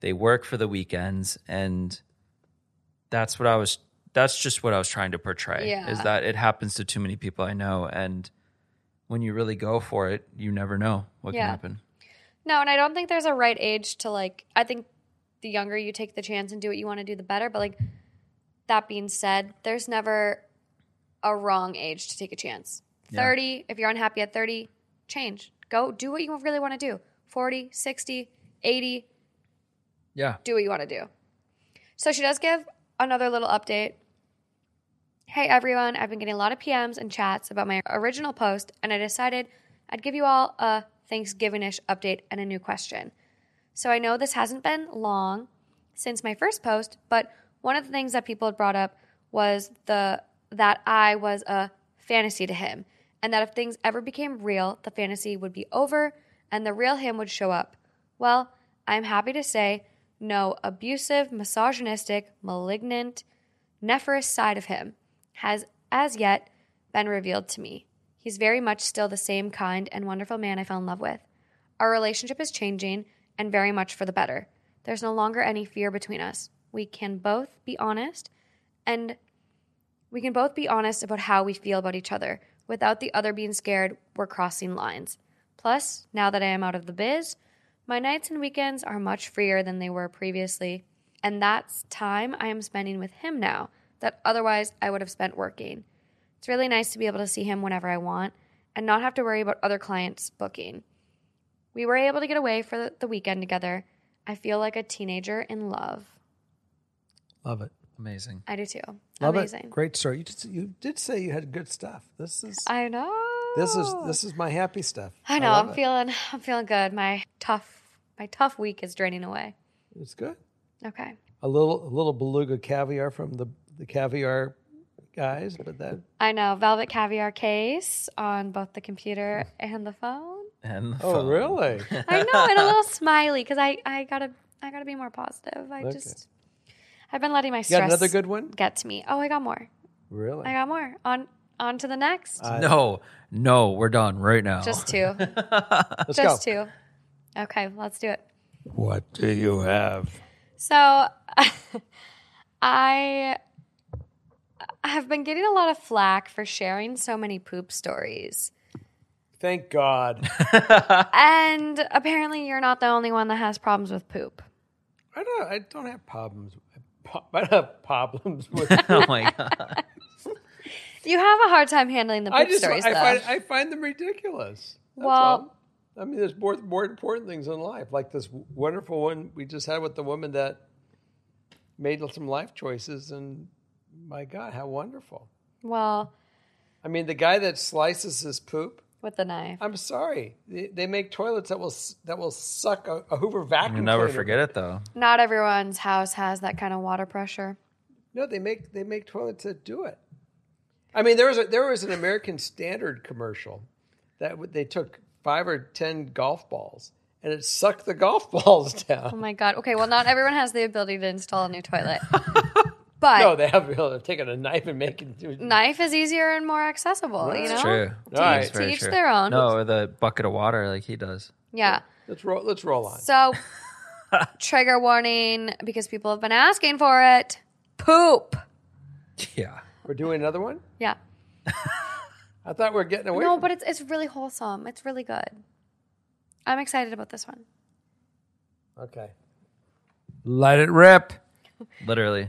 They work for the weekends and that's what I was that's just what I was trying to portray Yeah. is that it happens to too many people I know and when you really go for it, you never know what Yeah. can happen. No, and I don't think there's a right age to like. I think the younger you take the chance and do what you want to do, the better. But like that being said, there's never a wrong age to take a chance. Yeah. 30, if you're unhappy at 30, change. Go do what you really want to do. 40, 60, 80, Yeah. do what you want to do. So she does give another little update. Hey everyone, I've been getting a lot of PMs and chats about my original post, and I decided I'd give you all a Thanksgiving ish update and a new question. So I know this hasn't been long since my first post, but one of the things that people had brought up was the that I was a fantasy to him, and that if things ever became real, the fantasy would be over and the real him would show up. Well, I'm happy to say no abusive, misogynistic, malignant, nefarious side of him has as yet been revealed to me. He's very much still the same kind and wonderful man I fell in love with. Our relationship is changing and very much for the better. There's no longer any fear between us. We can both be honest and we can both be honest about how we feel about each other without the other being scared we're crossing lines. Plus, now that I am out of the biz, my nights and weekends are much freer than they were previously, and that's time I am spending with him now that otherwise I would have spent working. It's really nice to be able to see him whenever I want and not have to worry about other clients booking. We were able to get away for the- weekend together. I feel like a teenager in love. Love it. Amazing. I do too. Love Amazing. it. Great story. You, just, you did say you had good stuff. This is I know. This is this is my happy stuff. I know. love I'm it. feeling. I'm feeling good. My tough. My tough week is draining away. It's good. Okay. A little a little beluga caviar from the the caviar guys, but that I know. Velvet caviar case on both the computer and the phone. And the oh phone. really? I know, and a little smiley because I I gotta I gotta be more positive. I Okay. just I've been letting my You stress got another good one? get to me. Oh, I got more. Really? I got more. On on to the next. Uh, No, no, we're done right now. Just two. Let's Just go. two. Okay, let's do it. What do you have? So I have been getting a lot of flack for sharing so many poop stories. Thank God. And apparently you're not the only one that has problems with poop. I don't. I don't have problems. I don't have problems with. oh my god. You have a hard time handling the poop I just. stories I though. find. I find them ridiculous. That's Well- all. I mean, there's more more important things in life, like this wonderful one we just had with the woman that made some life choices, and my God, how wonderful! well, I mean, the guy that slices his poop. with the knife. I'm sorry. They, they make toilets that will that will suck a, a Hoover vacuum. You'll never cleaner. forget it though. Not everyone's house has that kind of water pressure. No, they make they make toilets that do it. I mean, there was a, there was an American Standard commercial that they took five or ten golf balls and it sucked the golf balls down. Oh my god. Okay, well not everyone has the ability to install a new toilet. But No, they have they're taking a knife and make making. knife is easier and more accessible, you know? It's true. All right. It's very To each true. their own. No, or the bucket of water like he does. Yeah. Let's roll. Let's roll on. So, trigger warning because people have been asking for it. Poop. Yeah. We're doing another one. Yeah. I thought we were getting away. No, from but it's it's really wholesome. It's really good. I'm excited about this one. okay. Let it rip. Literally.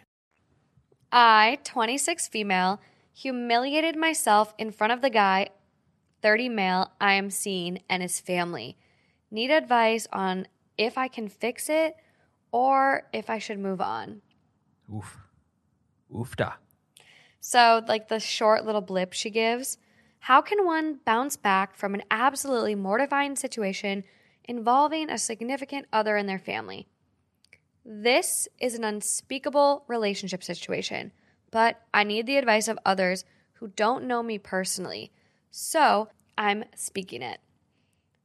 I, 26 female, humiliated myself in front of the guy, 30 male, I am seeing and his family. Need advice on if I can fix it or if I should move on. Oof. Oofda. So, like the short little blip she gives, how can one bounce back from an absolutely mortifying situation involving a significant other in their family? This is an unspeakable relationship situation, but I need the advice of others who don't know me personally. So, I'm speaking it.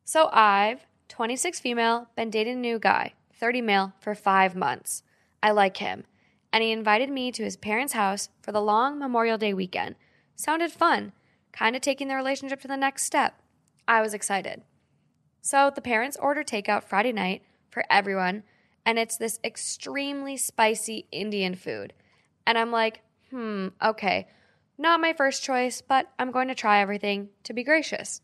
So, I've, 26 female, been dating a new guy, 30 male, for five months. I like him, and he invited me to his parents' house for the long Memorial Day weekend. Sounded fun, kind of taking the relationship to the next step. I was excited. So, the parents order takeout Friday night for everyone, and it's this extremely spicy Indian food. And I'm like, hmm, okay, not my first choice, but I'm going to try everything to be gracious.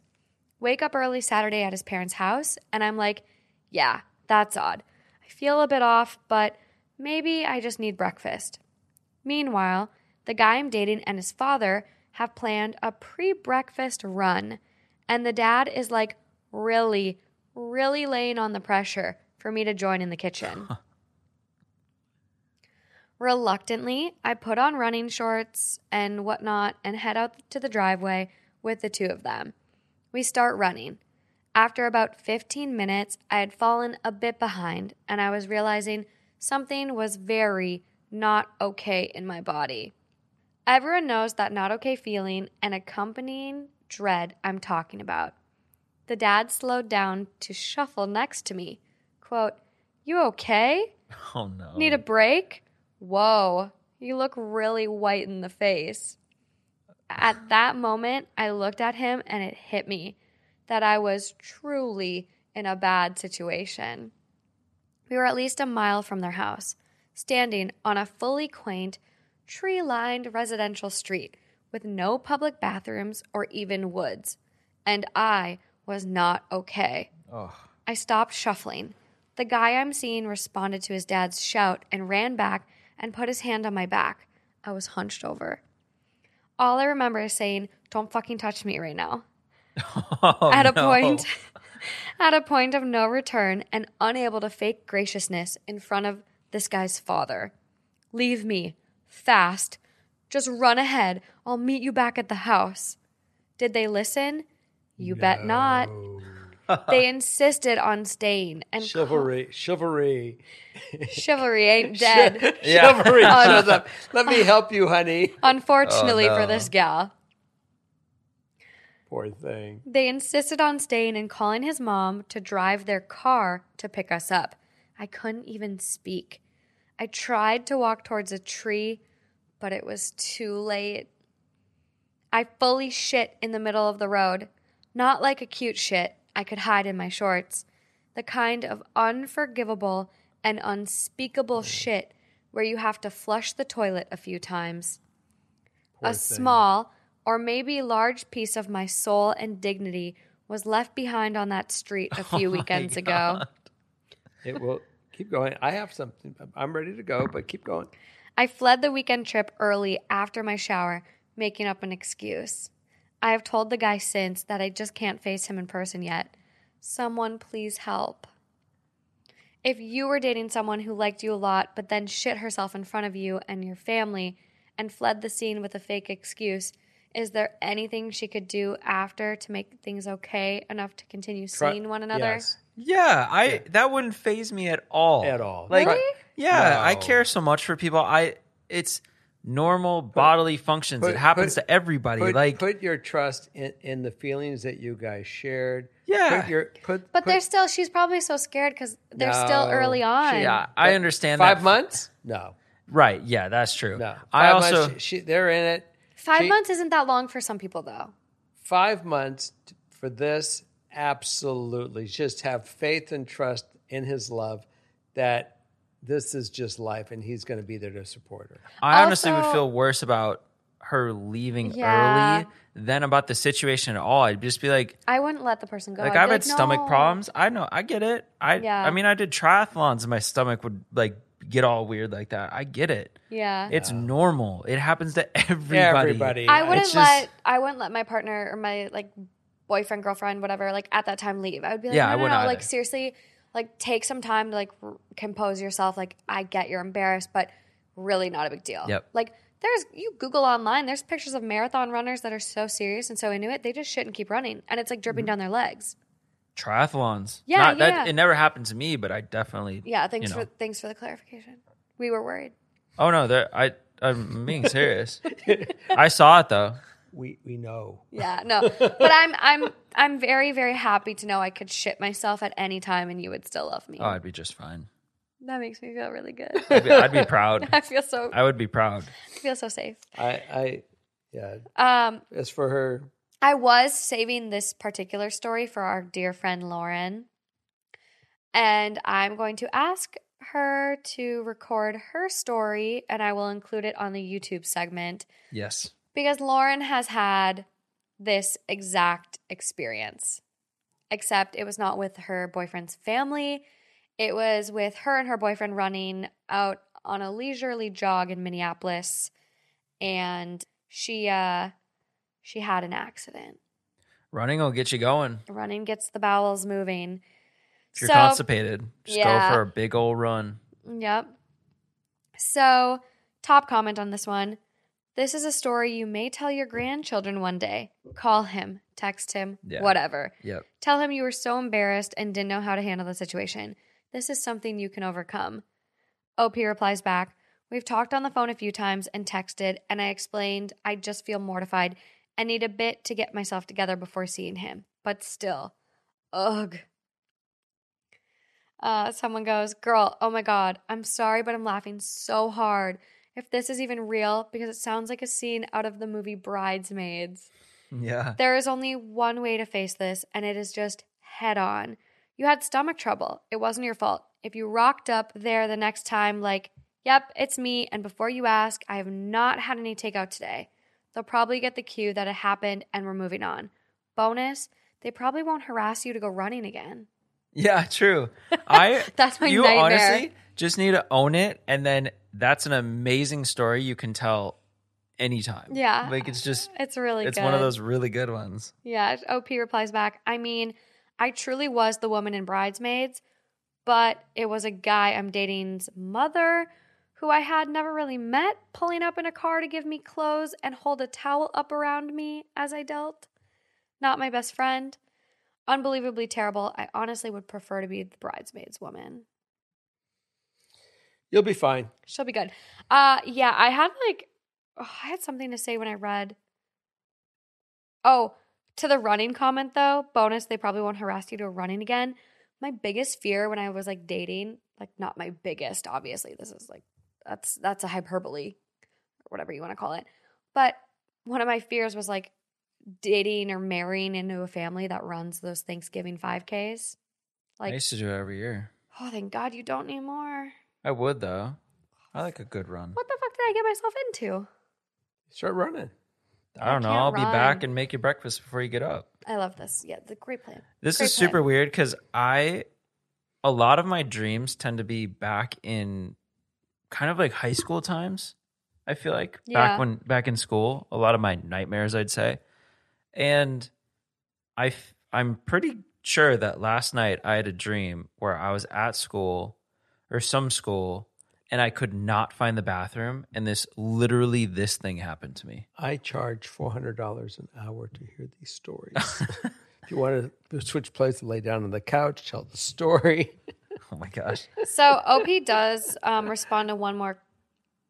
Wake up early Saturday at his parents' house, and I'm like, yeah, that's odd. I feel a bit off, but maybe I just need breakfast. Meanwhile, the guy I'm dating and his father have planned a pre breakfast run, and the dad is like really, really laying on the pressure for me to join in the kitchen. Reluctantly, I put on running shorts and whatnot and head out to the driveway with the two of them. We start running. After about 15 minutes, I had fallen a bit behind and I was realizing something was very not okay in my body. Everyone knows that not okay feeling and accompanying dread I'm talking about. The dad slowed down to shuffle next to me. Quote, You okay? Oh no. Need a break? Whoa, you look really white in the face. At that moment, I looked at him and it hit me that I was truly in a bad situation. We were at least a mile from their house, standing on a fully quaint, tree lined residential street with no public bathrooms or even woods. And I was not okay. Oh. I stopped shuffling. The guy I'm seeing responded to his dad's shout and ran back and put his hand on my back. I was hunched over. All I remember is saying, Don't fucking touch me right now. Oh, at a no. point at a point of no return and unable to fake graciousness in front of this guy's father. Leave me. Fast. Just run ahead. I'll meet you back at the house. Did they listen? You bet not. They insisted on staying and Chivalry, chivalry, chivalry ain't dead. Yeah. chivalry shows up. Let me help you, honey. Oh, Unfortunately Oh, for this gal. Poor thing. They insisted on staying and calling his mom to drive their car to pick us up. I couldn't even speak. I tried to walk towards a tree, but it was too late. I fully shit in the middle of the road. Not like a cute shit I could hide in my shorts. The kind of unforgivable and unspeakable shit where you have to flush the toilet a few times Poor a thing. small or maybe large piece of my soul and dignity was left behind on that street a oh few weekends ago. It will keep going. I have something. I'm ready to go, but keep going. I fled the weekend trip early after my shower, making up an excuse. I have told the guy since that I just can't face him in person yet. Someone please help. If you were dating someone who liked you a lot, but then shit herself in front of you and your family and fled the scene with a fake excuse, is there anything she could do after to make things okay enough to continue Try- seeing one another? Yes, Yeah, I that wouldn't phase me at all. at all. Like, Really? yeah, I care so much for people. I it's normal bodily functions. put- it happens put- to everybody. Put, like, put your trust in, in the feelings that you guys shared. Yeah. Put your, put, But put they're still, she's probably so scared because they're still early on. yeah, I understand five that. months? No, Right? Yeah, that's true. no. I also months, she, they're in it. Five She- months isn't that long for some people, though. Five months for this, absolutely. Just have faith and trust in his love that this is just life and he's going to be there to support her. I honestly would feel worse about her leaving Yeah. early than about the situation at all. I'd just be like, I wouldn't let the person go. like I'd be I've had stomach "No." problems. I know, I get it. I, Yeah. I mean, I did triathlons and my stomach would like get all weird like that. I get it. Yeah. It's normal. It happens to everybody. Everybody. I wouldn't It's let just- I wouldn't let my partner or my like boyfriend, girlfriend, whatever, like at that time leave. I would be like, Yeah, no, I no, wouldn't no, like seriously, like take some time to like r- compose yourself. Like I get you're embarrassed, but really not a big deal. Yep. Like there's you Google online, there's pictures of marathon runners that are so serious and so into it, they just shouldn't keep running, and it's like Mm-hmm. dripping down their legs. Triathlons. Yeah, Not, yeah. That, it never happened to me, but I definitely. Yeah, thanks you know. for thanks for the clarification. We were worried. Oh no, there. I. I'm being serious. I saw it though. We, we know. Yeah, no. but I'm I'm I'm very very happy to know I could shit myself at any time and you would still love me. Oh, I'd be just fine. That makes me feel really good. I'd be, I'd be proud. I feel so I would be proud. I feel so safe. I, I, yeah. Um, As for her, I was saving this particular story for our dear friend Lauren, and I'm going to ask her to record her story, and I will include it on the YouTube segment Yes. Because Lauren has had this exact experience, except it was not with her boyfriend's family. It was with her and her boyfriend running out on a leisurely jog in Minneapolis, and she uh she had an accident. Running will get you going. Running gets the bowels moving. If you're So- constipated, just Yeah. go for a big old run. Yep. So, top comment on this one. This is a story you may tell your grandchildren one day. Call him, text him, Yeah. whatever. Yep. Tell him you were so embarrassed and didn't know how to handle the situation. This is something you can overcome. OP replies back, We've talked on the phone a few times and texted, and I explained I just feel mortified and need a bit to get myself together before seeing him. But still, ugh. Uh, someone goes, Girl, oh my God, I'm sorry, but I'm laughing so hard. If this is even real, because it sounds like a scene out of the movie Bridesmaids. Yeah. There is only one way to face this, and it is just head on. You had stomach trouble. It wasn't your fault. If you rocked up there the next time, like, yep, it's me, and before you ask, I have not had any takeout today, they'll probably get the cue that it happened and we're moving on. Bonus, they probably won't harass you to go running again. Yeah, true. I That's my you nightmare. honestly just need to own it and then that's an amazing story you can tell anytime. Yeah. Like it's just It's really it's good. one of those really good ones. Yeah, OP replies back, I mean, I truly was the woman in Bridesmaids, but it was a guy I'm dating's mother who I had never really met pulling up in a car to give me clothes and hold a towel up around me as I dealt. Not my best friend. Unbelievably terrible. I honestly would prefer to be the bridesmaids woman. You'll be fine. She'll be good. Uh yeah, I had like oh, I had something to say when I read. Oh, to the running comment though, bonus they probably won't harass you to running again. My biggest fear when I was like dating, like not my biggest, obviously. This is like that's that's a hyperbole or whatever you want to call it. But one of my fears was like dating or marrying into a family that runs those Thanksgiving 5Ks. Like, I used to do it every year. oh, thank God you don't anymore. I would though. I like a good run. What the fuck did I get myself into? Start running. I don't know. can't I'll be run. back and make you breakfast before you get up. I love this. Yeah, the great plan. This Great is super weird because I, a lot of my dreams tend to be back in kind of like high school times. I feel like Yeah. back when back in school, a lot of my nightmares, I'd say. And I f- I'm pretty sure that last night I had a dream where I was at school or some school and I could not find the bathroom and this literally this thing happened to me. I charge four hundred dollars an hour to hear these stories. if you want to switch places, and lay down on the couch, tell the story. Oh my gosh. So OP does um, respond to one more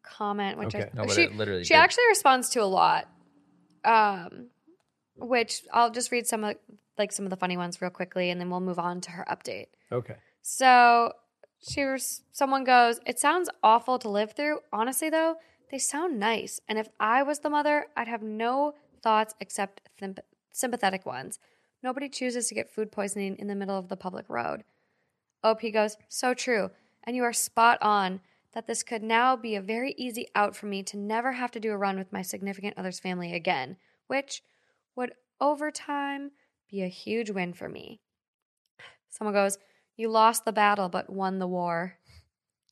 comment, which Okay. I, No, she, it literally she did. actually responds to a lot. Um, which I'll just read some of like some of the funny ones real quickly, and then we'll move on to her update. Okay. So she was, someone goes, It sounds awful to live through. Honestly, though, they sound nice. And if I was the mother, I'd have no thoughts except thimp- sympathetic ones. Nobody chooses to get food poisoning in the middle of the public road. OP goes, So true. And you are spot on that this could now be a very easy out for me to never have to do a run with my significant other's family again, which would over time be a huge win for me. Someone goes, You lost the battle but won the war.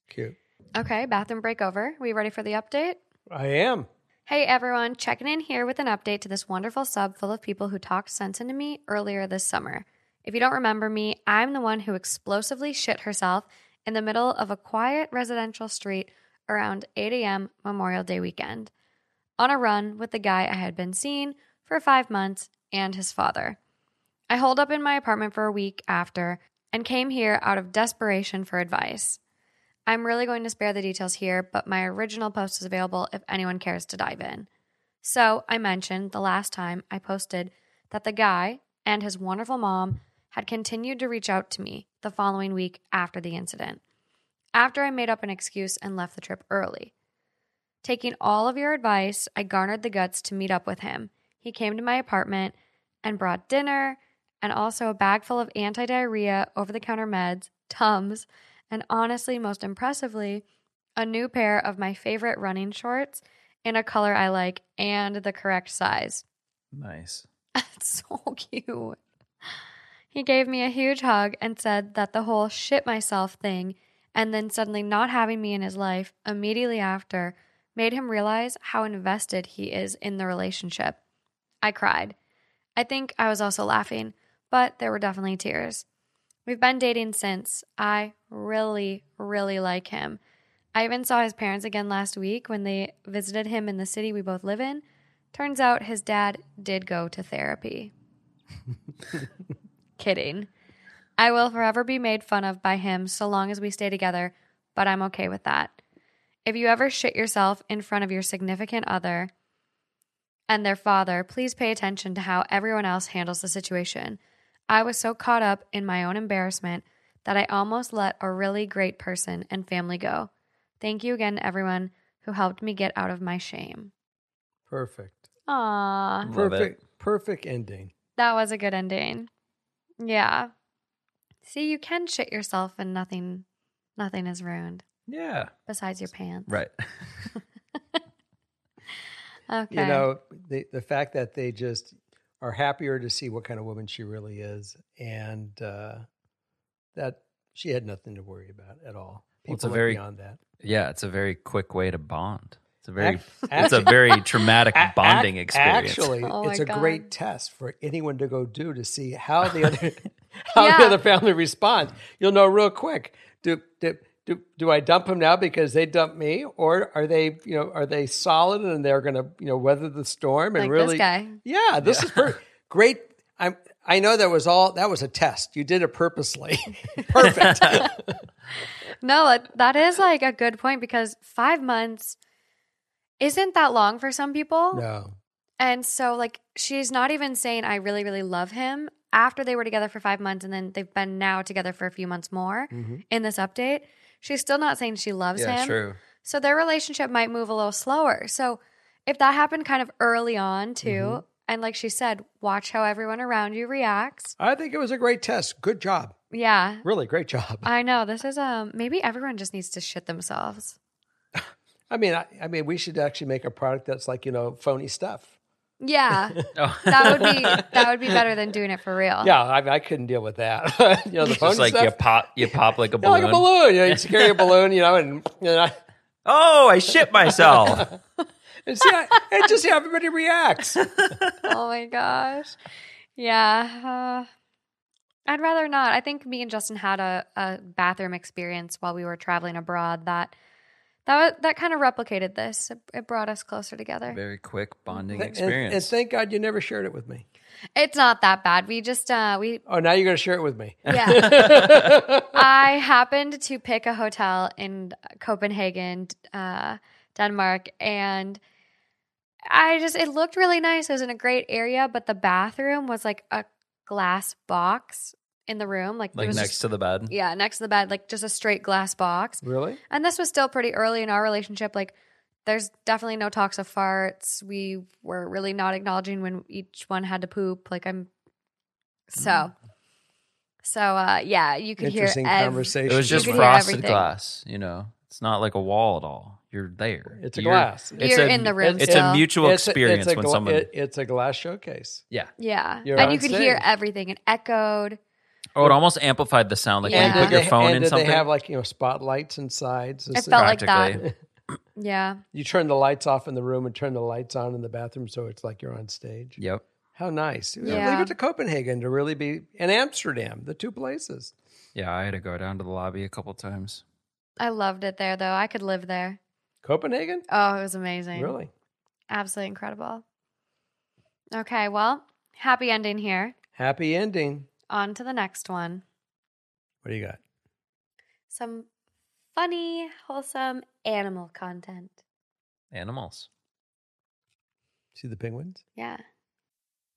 Cute. Okay, bathroom break over. We ready for the update? I am. Hey everyone, checking in here with an update to this wonderful sub full of people who talked sense into me earlier this summer. If you don't remember me, I'm the one who explosively shit herself in the middle of a quiet residential street around 8 a.m. Memorial Day weekend, on a run with the guy I had been seeing for five months and his father. I holed up in my apartment for a week after and came here out of desperation for advice. I'm really going to spare the details here, but my original post is available if anyone cares to dive in. So, I mentioned the last time I posted that the guy and his wonderful mom had continued to reach out to me the following week after the incident, after I made up an excuse and left the trip early. Taking all of your advice, I garnered the guts to meet up with him. He came to my apartment and brought dinner and also a bag full of anti diarrhea, over the counter meds, Tums, and honestly, most impressively, a new pair of my favorite running shorts in a color I like and the correct size. Nice. That's so cute. He gave me a huge hug and said that the whole shit myself thing and then suddenly not having me in his life immediately after made him realize how invested he is in the relationship. I cried. I think I was also laughing, but there were definitely tears. We've been dating since. I really, really like him. I even saw his parents again last week when they visited him in the city we both live in. Turns out his dad did go to therapy. Kidding. I will forever be made fun of by him so long as we stay together, but I'm okay with that. If you ever shit yourself in front of your significant other and their father, please pay attention to how everyone else handles the situation. I was so caught up in my own embarrassment that I almost let a really great person and family go. Thank you again, everyone who helped me get out of my shame. Perfect. Aww. Perfect. Perfect ending. That was a good ending. Yeah. See, you can shit yourself and nothing nothing is ruined Yeah. besides your pants. Right. Okay. You know, the the fact that they just are happier to see what kind of woman she really is, and uh, that she had nothing to worry about at all. Well, it's a People very- beyond that. Yeah, it's a very quick way to bond. It's a very Ac- it's a very traumatic A- bonding ac- experience. Actually, Oh it's a God. great test for anyone to go do to see how the other how the other family responds. You'll know real quick. Do do do, do I dump them now because they dumped me, or are they you know are they solid and they're going to you know weather the storm and like really this yeah this is per- great. I'm I know that was all that was a test. You did it purposely. Perfect. No, that- is like a good point because five months isn't that long for some people. no. And so, like, she's not even saying, I really, really love him after they were together for five months and then they've been now together for a few months more Mhm. in this update. She's still not saying she loves yeah, him. true. So their relationship might move a little slower. So if that happened kind of early on, too, Mhm. and like she said, watch how everyone around you reacts. I think it was a great test. Good job. Yeah. Really great job. I know. This is um maybe everyone just needs to shit themselves. I mean, I, I mean, we should actually make a product that's like you know phony stuff. Yeah. Oh. That would be that would be better than doing it for real. Yeah, I, I couldn't deal with that. you know, the It's just like stuff. you pop you pop like a Yeah, balloon. like a balloon. You know, you carry a balloon, you know, and you know, Oh, I shit myself. and see, how, and just see how everybody reacts. oh my gosh. Yeah. Uh, I'd rather not. I think me and Justin had a, a bathroom experience while we were traveling abroad that that that kind of replicated this. It, it brought us closer together. Very quick bonding And, experience. and thank God you never shared it with me. It's not that bad. We just uh we Oh, now you're going to share it with me. yeah. I happened to pick a hotel in Copenhagen, uh, Denmark, and I just it looked really nice. It was in a great area, but the bathroom was like a glass box in the room, like, it like was next just- to the bed. yeah, next to the bed, like just a straight glass box. Really? And this was still pretty early in our relationship. Like, there's definitely no talks of farts. We were really not acknowledging when each one had to poop. Like, I'm so. So uh yeah, you could hear Interesting ev- conversation. It was just could hear frosted glass. You know, it's not like a wall at all. You're there. It's a You're- glass. It's You're a, in the room It's still. a mutual It's a- experience it's a when gla- someone. it- it's a glass showcase. yeah. Yeah. You're and you could hear everything. It echoed. Oh, it almost amplified the sound. Like Yeah. when you put your they, phone and in did something. they have like you know spotlights and sides? It felt like that. Practically. Yeah. You turn the lights off in the room and turn the lights on in the bathroom, so it's like you're on stage. Yep. How nice! Yeah. Leave it to Copenhagen to really be in Amsterdam, the two places. Yeah, I had to go down to the lobby a couple times. I loved it there though. I could live there. Copenhagen, Oh, it was amazing. really? Absolutely incredible. Okay, well, happy ending here. Happy ending. On to the next one. What do you got? Some funny, wholesome animal content. Animals. See the penguins? Yeah.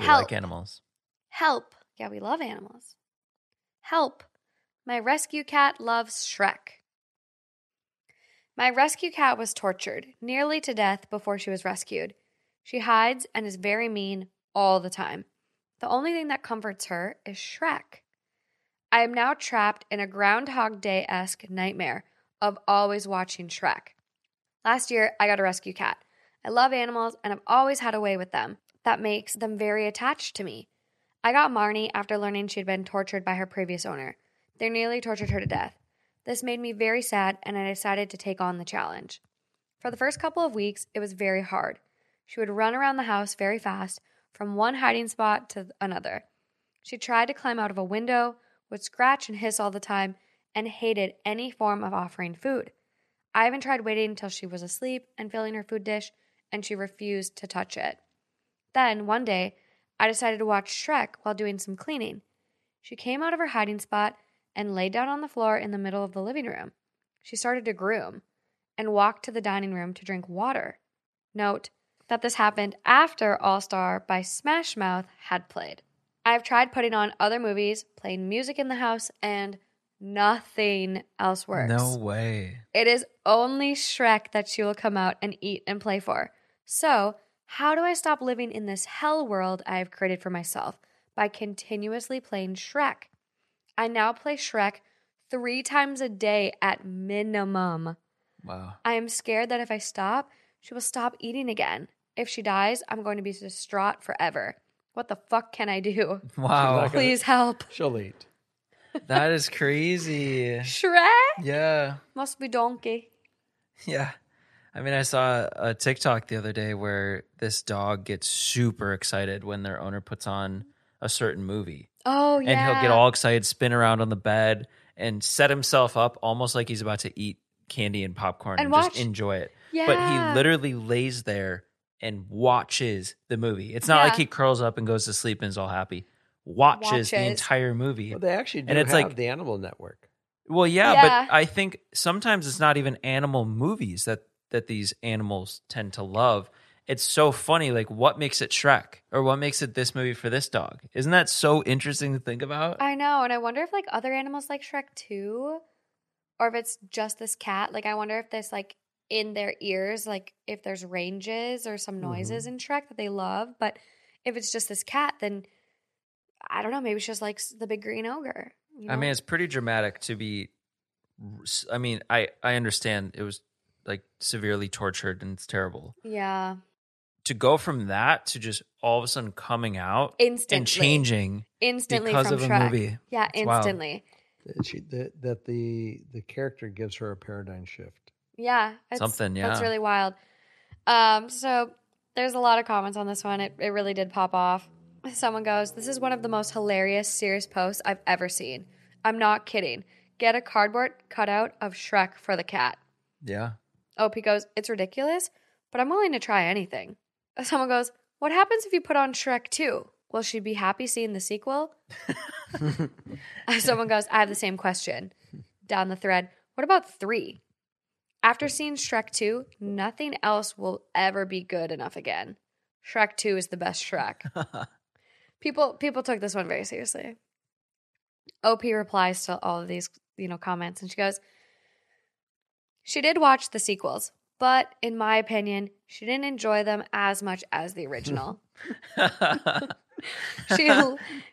We Help. like animals. Help. Yeah, we love animals. Help. My rescue cat loves Shrek. My rescue cat was tortured nearly to death before she was rescued. She hides and is very mean all the time. The only thing that comforts her is Shrek. I am now trapped in a Groundhog Day esque nightmare of always watching Shrek. Last year, I got a rescue cat. I love animals and I've always had a way with them that makes them very attached to me. I got Marnie after learning she'd been tortured by her previous owner. They nearly tortured her to death. This made me very sad, and I decided to take on the challenge. For the first couple of weeks, it was very hard. She would run around the house very fast, from one hiding spot to another. She tried to climb out of a window, would scratch and hiss all the time, and hated any form of offering food. I even tried waiting until she was asleep and filling her food dish, and she refused to touch it. Then, one day, I decided to watch Shrek while doing some cleaning. She came out of her hiding spot and laid down on the floor in the middle of the living room. She started to groom and walked to the dining room to drink water. Note that this happened after All Star by Smash Mouth had played. I have tried putting on other movies, playing music in the house, and nothing else works. No way. It is only Shrek that she will come out and eat and play for. So, how do I stop living in this hell world I have created for myself? By continuously playing Shrek. I now play Shrek three times a day at minimum. Wow. I am scared that if I stop, she will stop eating again. If she dies, I'm going to be distraught forever. What the fuck can I do? Wow. not gonna- Please help. She'll eat. that is crazy. Shrek Yeah. must be donkey. Yeah. I mean, I saw a TikTok the other day where this dog gets super excited when their owner puts on a certain movie. Oh yeah. And he'll get all excited, spin around on the bed, and set himself up almost like he's about to eat candy and popcorn And and, watch- just enjoy it. yeah. But he literally lays there and watches the movie. It's not like he curls up and goes to sleep and is all happy. Watches, the entire movie. Well, they actually do And it's have like- the Animal Network. Well, yeah, Yeah. but I think sometimes it's not even animal movies that that these animals tend to love. It's so funny, like what makes it Shrek or what makes it this movie for this dog? Isn't that so interesting to think about? I know, and I wonder if like other animals like Shrek too, or if it's just this cat. Like, I wonder if there's like in their ears, like if there's ranges or some noises mm-hmm. in Shrek that they love. But if it's just this cat, then I don't know. Maybe she just likes the big green ogre. you I mean, it's pretty dramatic to be. I mean, I I understand it was like severely tortured and it's terrible. yeah, To go from that to just all of a sudden coming out instantly, and changing instantly because from of a Shrek. movie. Yeah, It's instantly. That, she, that, that the the character gives her a paradigm shift. Yeah, it's, Something, That's yeah. really wild. Um, so there's a lot of comments on this one. It it really did pop off. Someone goes, "This is one of the most hilarious serious posts I've ever seen. I'm not kidding. Get a cardboard cutout of Shrek for the cat." Yeah. OP goes, "It's ridiculous, but I'm willing to try anything." Someone goes, "What happens if you put on Shrek 2? Will she be happy seeing the sequel?" Someone goes, I have the same question. Down the thread, what about three? After seeing Shrek 2, nothing else will ever be good enough again. Shrek 2 is the best Shrek. people people took this one very seriously. OP replies to all of these, you know, comments and she goes, She did watch the sequels, but in my opinion, she didn't enjoy them as much as the original. she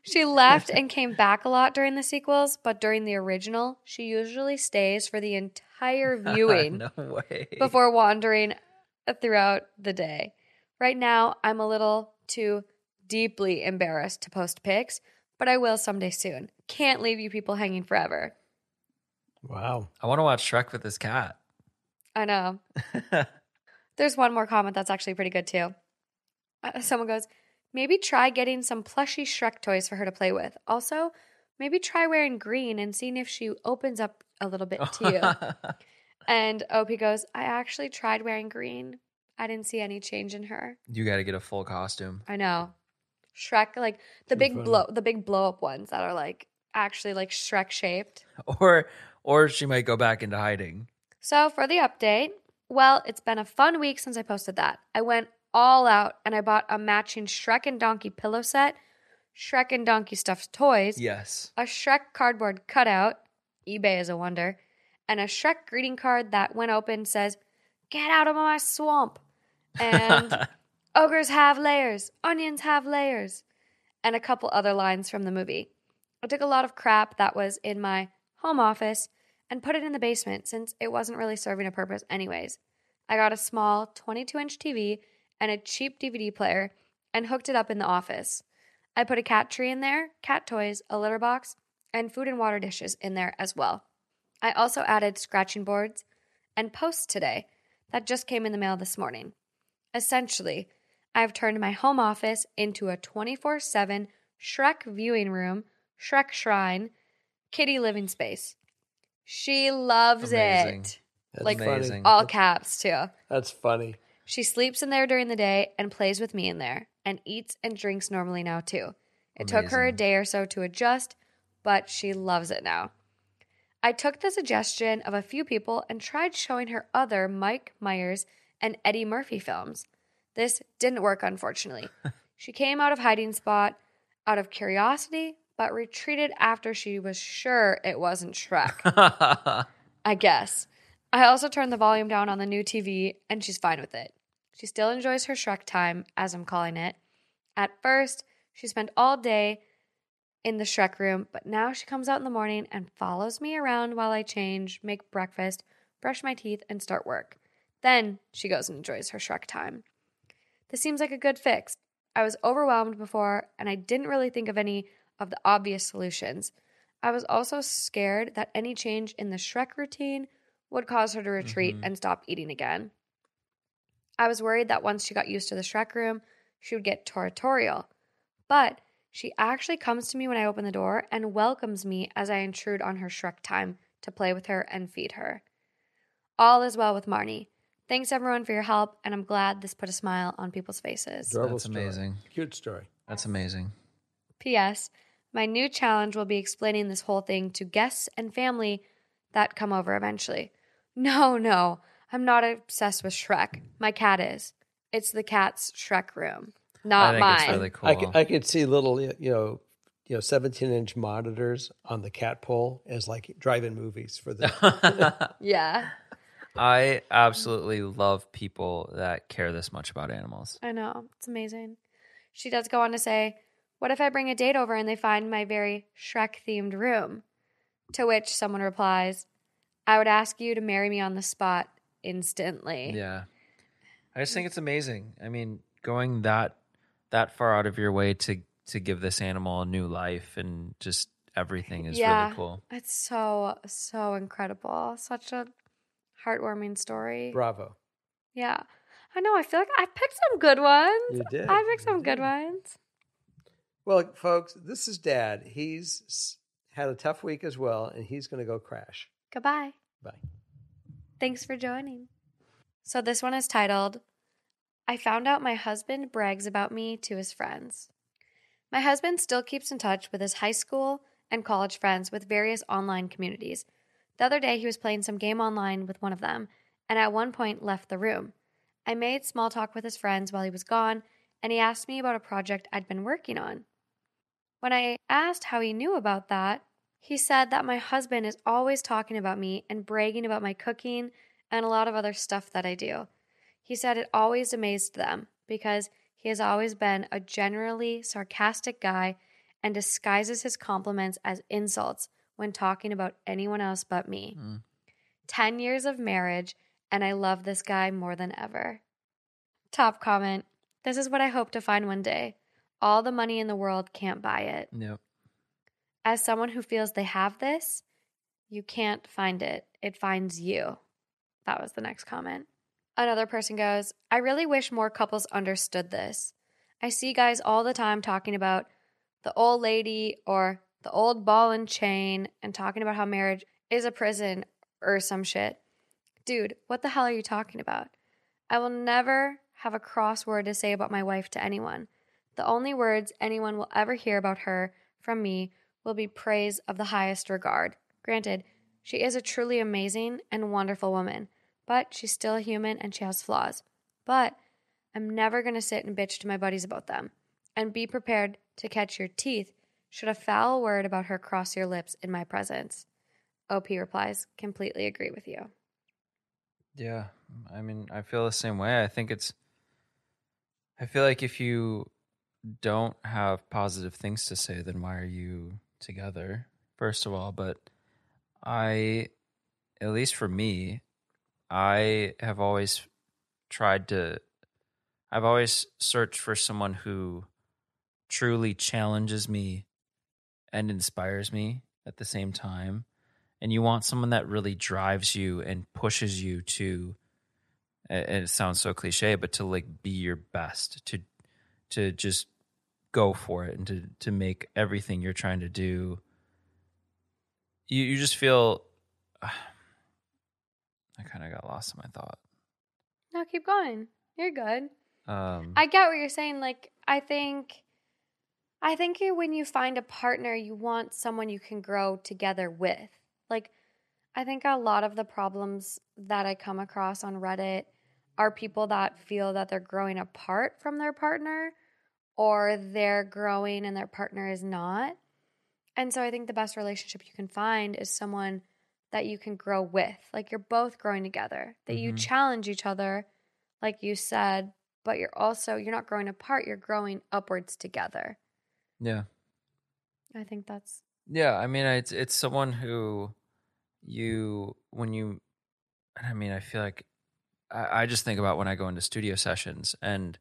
she left and came back a lot during the sequels, but during the original, she usually stays for the entire viewing no way. before wandering throughout the day. Right now, I'm a little too deeply embarrassed to post pics, but I will someday soon. Can't leave you people hanging forever. Wow. I want to watch Shrek with this cat. I know. There's one more comment that's actually pretty good too. Uh, someone goes, maybe try getting some plushy Shrek toys for her to play with. Also, maybe try wearing green and seeing if she opens up a little bit to you. and OP goes, I actually tried wearing green. I didn't see any change in her. you got to get a full costume. I know. Shrek, like the Too big funny. blow, the big blow up ones that are like actually like Shrek shaped. Or or she might go back into hiding. So for the update, well, it's been a fun week since I posted that. I went all out and I bought a matching Shrek and Donkey pillow set, Shrek and Donkey stuffed toys, Yes. a Shrek cardboard cutout, eBay is a wonder, and a Shrek greeting card that when opened says, Get out of my swamp. And ogres have layers, onions have layers, and a couple other lines from the movie. I took a lot of crap that was in my home office and put it in the basement since it wasn't really serving a purpose, anyways. I got a small 22 inch TV and a cheap DVD player and hooked it up in the office. I put a cat tree in there, cat toys, a litter box, and food and water dishes in there as well. I also added scratching boards and posts today that just came in the mail this morning. Essentially, I've turned my home office into a 24 7 Shrek viewing room, Shrek shrine, kitty living space. She loves Amazing. it. That's Like, Amazing. All caps, too. That's funny. She sleeps in there during the day and plays with me in there and eats and drinks normally now too. It took her a day or so to adjust, but she loves it now. I took the suggestion of a few people and tried showing her other Mike Myers and Eddie Murphy films. This didn't work, unfortunately. she came out of hiding spot out of curiosity, but retreated after she was sure it wasn't Shrek. I guess. I also turned the volume down on the new TV, and she's fine with it. She still enjoys her Shrek time, as I'm calling it. At first, she spent all day in the Shrek room, but now she comes out in the morning and follows me around while I change, make breakfast, brush my teeth, and start work. Then she goes and enjoys her Shrek time. This seems like a good fix. I was overwhelmed before, and I didn't really think of any of the obvious solutions. I was also scared that any change in the Shrek routine would cause her to retreat Mhm. and stop eating again. I was worried that once she got used to the Shrek room, she would get territorial. But she actually comes to me when I open the door and welcomes me as I intrude on her Shrek time to play with her and feed her. All is well with Marnie. Thanks everyone for your help, and I'm glad this put a smile on people's faces. Adorable That's story. amazing. Cute story. That's amazing. P.S. My new challenge will be explaining this whole thing to guests and family that come over eventually. No, no, I'm not obsessed with Shrek. My cat is. It's the cat's Shrek room, I not think mine. it's really cool. I, could, I could see little, you know, you know, 17 inch monitors on the cat pole as like drive-in movies for the. yeah, I absolutely love people that care this much about animals. I know. It's amazing. She does go on to say, What if I bring a date over and they find my very Shrek themed room? To which someone replies, I would ask you to marry me on the spot instantly. Yeah. I just think it's amazing. I mean, going that that far out of your way to to give this animal a new life and just everything is Yeah. really cool. It's so, so incredible. Such a heartwarming story. Bravo. Yeah. I know. I feel like I picked some good ones. You did. I picked You some good ones. Well, folks, this is Dad. He's had a tough week as well, and he's going to go crash. Goodbye. Bye. Thanks for joining. So, this one is titled I found out my husband brags about me to his friends. My husband still keeps in touch with his high school and college friends with various online communities. The other day, he was playing some game online with one of them, and at one point left the room. I made small talk with his friends while he was gone, and he asked me about a project I'd been working on. When I asked how he knew about that, he said that my husband is always talking about me and bragging about my cooking and a lot of other stuff that I do. He said it always amazed them because he has always been a generally sarcastic guy and disguises his compliments as insults when talking about anyone else but me. Mm. 10 years of marriage, and I love this guy more than ever. Top comment This is what I hope to find one day. All the money in the world can't buy it. Yep. As someone who feels they have this, you can't find it. It finds you. That was the next comment. Another person goes, I really wish more couples understood this. I see guys all the time talking about the old lady or the old ball and chain and talking about how marriage is a prison or some shit. Dude, what the hell are you talking about? I will never have a cross word to say about my wife to anyone. The only words anyone will ever hear about her from me will be praise of the highest regard. Granted, she is a truly amazing and wonderful woman, but she's still a human and she has flaws. But I'm never going to sit and bitch to my buddies about them. And be prepared to catch your teeth should a foul word about her cross your lips in my presence. OP replies, completely agree with you. Yeah. I mean, I feel the same way. I think it's I feel like if you don't have positive things to say, then why are you together? First of all, but I at least for me, I have always tried to I've always searched for someone who truly challenges me and inspires me at the same time. And you want someone that really drives you and pushes you to and it sounds so cliche, but to like be your best, to to just go for it and to to make everything you're trying to do you you just feel I kind of got lost in my thought. No, keep going. You're good. Um I get what you're saying. Like, I think, I think you, when you find a partner, you want someone you can grow together with. Like, I think a lot of the problems that I come across on Reddit are people that feel that they're growing apart from their partner or they're growing and their partner is not. And so I think the best relationship you can find is someone that you can grow with. Like you're both growing together, that you Mhm. challenge each other, like you said, but you're also you're not growing apart, you're growing upwards together. yeah. I think that's Yeah, I mean it's it's someone who you when you I mean I feel like I, I just think about when I go into studio sessions and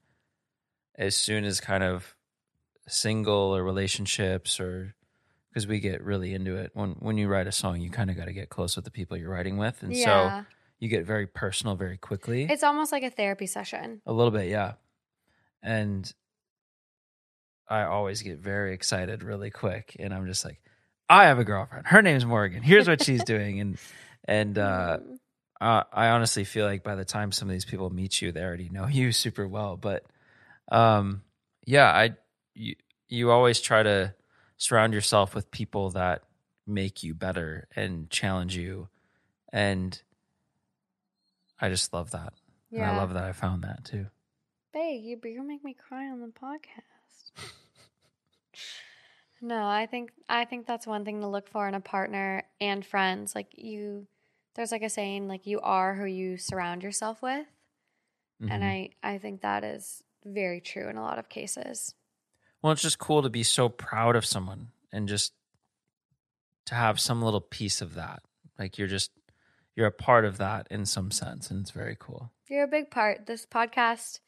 as soon as kind of single or relationships or because we get really into it when when you write a song you kind of got to get close with the people you're writing with and yeah. so you get very personal very quickly it's almost like a therapy session. a little bit yeah and i always get very excited really quick and i'm just like i have a girlfriend her name's morgan here's what she's doing and and uh Mm. Uh, I honestly feel like by the time some of these people meet you, they already know you super well. But um, yeah, I you, you always try to surround yourself with people that make you better and challenge you, and I just love that. And I love that I found that too. Babe, you, you're gonna make me cry on the podcast. no, I think I think that's one thing to look for in a partner and friends. Like you, there's like a saying, like you are who you surround yourself with, and Mhm. I I think that is very true in a lot of cases. Well, it's just cool to be so proud of someone and just to have some little piece of that. Like you're just you're a part of that in some sense, and it's very cool. You're a big part. This podcast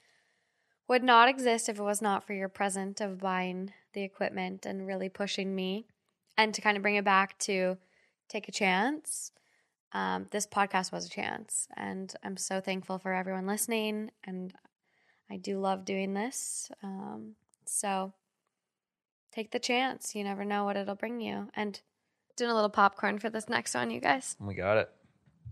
would not exist if it was not for your present of buying the equipment and really pushing me. And to kind of bring it back to take a chance, um, this podcast was a chance. And I'm so thankful for everyone listening. And I do love doing this. Um, so take the chance. You never know what it'll bring you. And doing a little popcorn for this next one, you guys. We got it.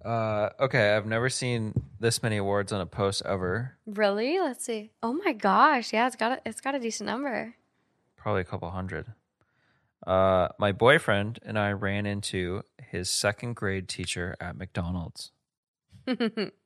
Uh, okay, I've never seen this many awards on a post ever. Really? Let's see. Oh my gosh. Yeah, it's got a, it's got a decent number. Probably a couple hundred. Uh, my boyfriend and I ran into his second grade teacher at McDonald's.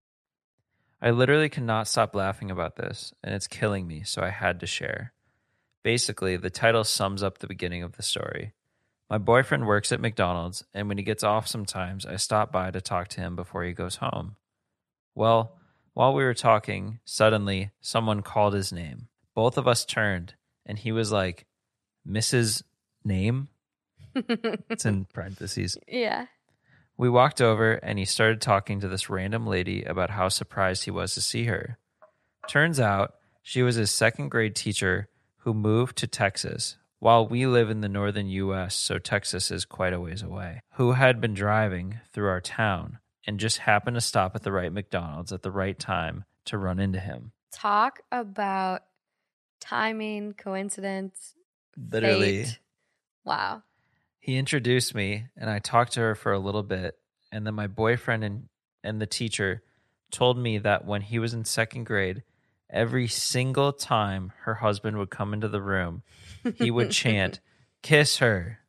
I literally cannot stop laughing about this, and it's killing me, so I had to share. Basically, the title sums up the beginning of the story. My boyfriend works at McDonald's, and when he gets off sometimes, I stop by to talk to him before he goes home. Well, while we were talking, suddenly someone called his name. Both of us turned, and he was like, Mrs. Name? It's in parentheses. yeah. We walked over and he started talking to this random lady about how surprised he was to see her. Turns out she was his second grade teacher who moved to Texas while we live in the northern US, so Texas is quite a ways away, who had been driving through our town and just happened to stop at the right McDonald's at the right time to run into him. Talk about timing, coincidence, Literally. fate. Wow. He introduced me and I talked to her for a little bit and then my boyfriend and and the teacher told me that when he was in second grade every single time her husband would come into the room he would chant kiss her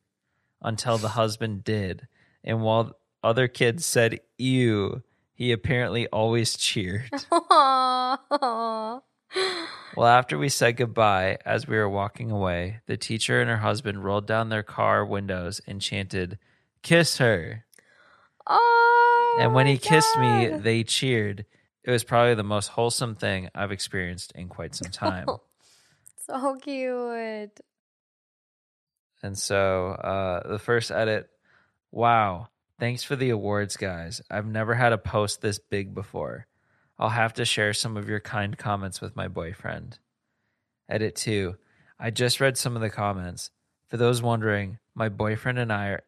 until the husband did and while other kids said ew he apparently always cheered Aww. Well, after we said goodbye, as we were walking away, the teacher and her husband rolled down their car windows and chanted, Kiss her. Oh. and when he kissed me, they cheered. It was probably the most wholesome thing I've experienced in quite some time. so cute. and so uh, the first edit wow, thanks for the awards, guys. I've never had a post this big before. I'll have to share some of your kind comments with my boyfriend. Edit 2. I just read some of the comments. For those wondering, my boyfriend and I are,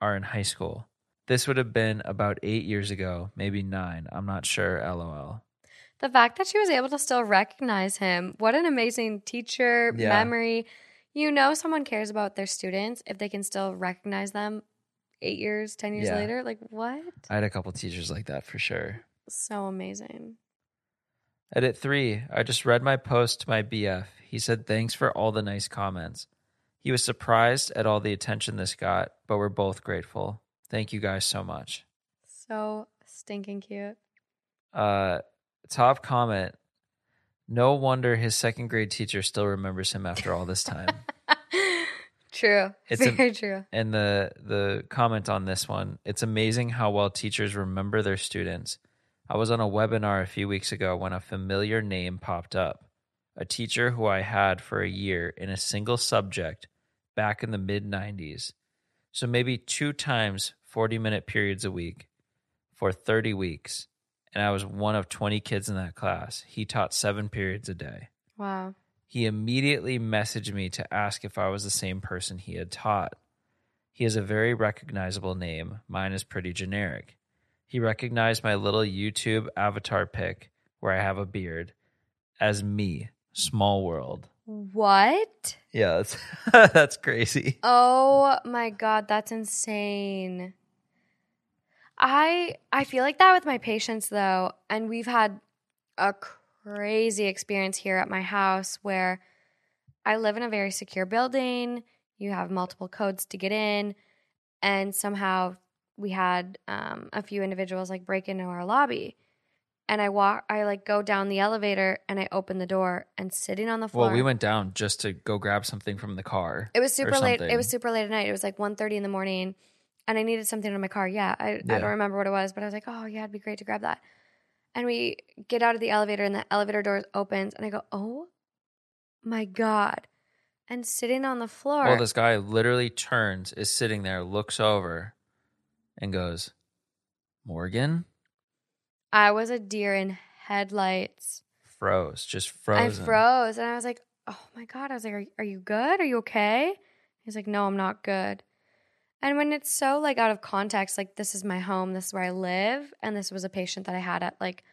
are in high school. This would have been about eight years ago, maybe nine. I'm not sure. LOL. The fact that she was able to still recognize him, what an amazing teacher, Yeah. memory. You know, someone cares about their students if they can still recognize them eight years, 10 years Yeah. later. Like, what? I had a couple teachers like that for sure. So amazing. Edit 3. I just read my post to my BF. He said thanks for all the nice comments. He was surprised at all the attention this got, but we're both grateful. Thank you guys so much. So stinking cute. Uh, top comment. No wonder his second grade teacher still remembers him after all this time. true. It's a- Very true. and the the comment on this one, it's amazing how well teachers remember their students. I was on a webinar a few weeks ago when a familiar name popped up. A teacher who I had for a year in a single subject back in the mid 90s. So maybe two times 40 minute periods a week for 30 weeks. And I was one of 20 kids in that class. He taught seven periods a day. Wow. He immediately messaged me to ask if I was the same person he had taught. He has a very recognizable name. Mine is pretty generic. He recognized my little YouTube avatar pic where I have a beard as me, small world. What? Yeah, that's, that's crazy. Oh my god, that's insane. I I feel like that with my patients though, and we've had a crazy experience here at my house where I live in a very secure building. You have multiple codes to get in, and somehow we had um, a few individuals like break into our lobby. And I walk, I like go down the elevator and I open the door and sitting on the floor. Well, we went down just to go grab something from the car. It was super late. It was super late at night. It was like 1.30 in the morning, and I needed something in my car. Yeah, I, I don't remember what it was, but I was like, oh yeah, it'd be great to grab that. And we get out of the elevator, and the elevator door opens, and I go, oh my god! And sitting on the floor, Well, this guy literally turns, is sitting there, looks over, and goes, Morgan? I was a deer in headlights. Froze, just frozen. I froze, and I was like, oh my god! I was like, are, are you good? Are you okay? He's like, no, I'm not good. And when it's so like out of context, like this is my home, this is where I live, and this was a patient that I had at like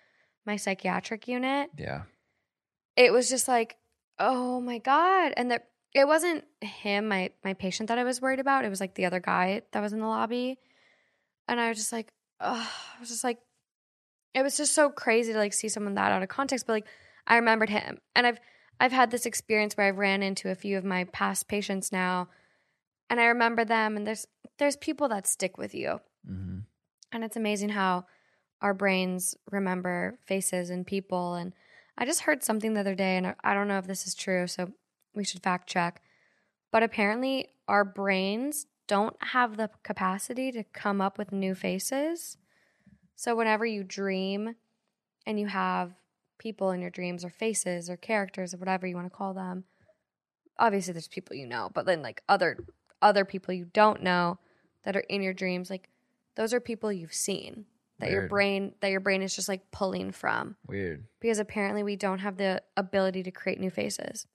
my psychiatric unit, Yeah. it was just like, oh my god! And that it wasn't him, my my patient that I was worried about. It was like the other guy that was in the lobby, and I was just like, oh, I was just like, it was just so crazy to like see someone that out of context. But like, I remembered him, and I've I've had this experience where I've ran into a few of my past patients now, and I remember them. And there's there's people that stick with you, hmm and it's amazing how our brains remember faces and people. And I just heard something the other day, and I don't know if this is true, so we should fact check. But apparently, our brains don't have the capacity to come up with new faces. So whenever you dream and you have people in your dreams or faces or characters or whatever you want to call them, obviously there's people you know, but then like other other people you don't know that are in your dreams, like those are people you've seen that your brain that your brain is just like pulling from Weird. because apparently we don't have the ability to create new faces.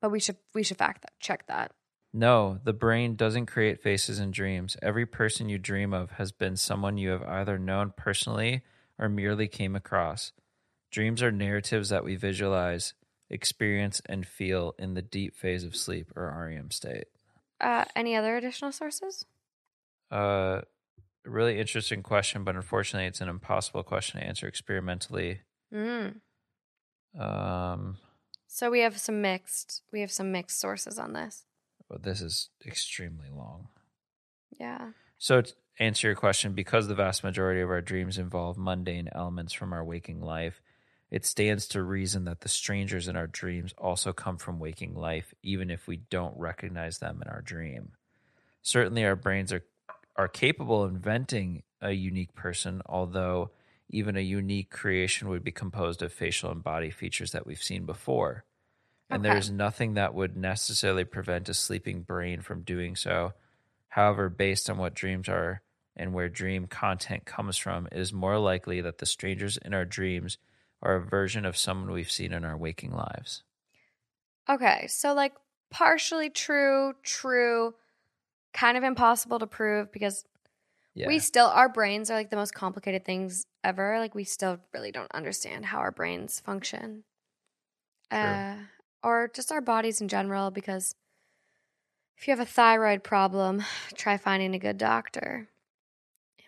But we should we should fact that check that. No, the brain doesn't create faces in dreams. Every person you dream of has been someone you have either known personally or merely came across. Dreams are narratives that we visualize, experience, and feel in the deep phase of sleep or REM state. Uh, any other additional sources? Uh, a really interesting question, but unfortunately, it's an impossible question to answer experimentally. Mm. Um, So we have some mixed we have some mixed sources on this. But this is extremely long. Yeah. So, to answer your question, because the vast majority of our dreams involve mundane elements from our waking life, it stands to reason that the strangers in our dreams also come from waking life, even if we don't recognize them in our dream. Certainly, our brains are, are capable of inventing a unique person, although even a unique creation would be composed of facial and body features that we've seen before. And Okay. there's nothing that would necessarily prevent a sleeping brain from doing so. However, based on what dreams are and where dream content comes from, it is more likely that the strangers in our dreams are a version of someone we've seen in our waking lives. Okay. So like partially true, true, kind of impossible to prove because Yeah. we still our brains are like the most complicated things ever. Like we still really don't understand how our brains function. Uh or just our bodies in general because if you have a thyroid problem, try finding a good doctor.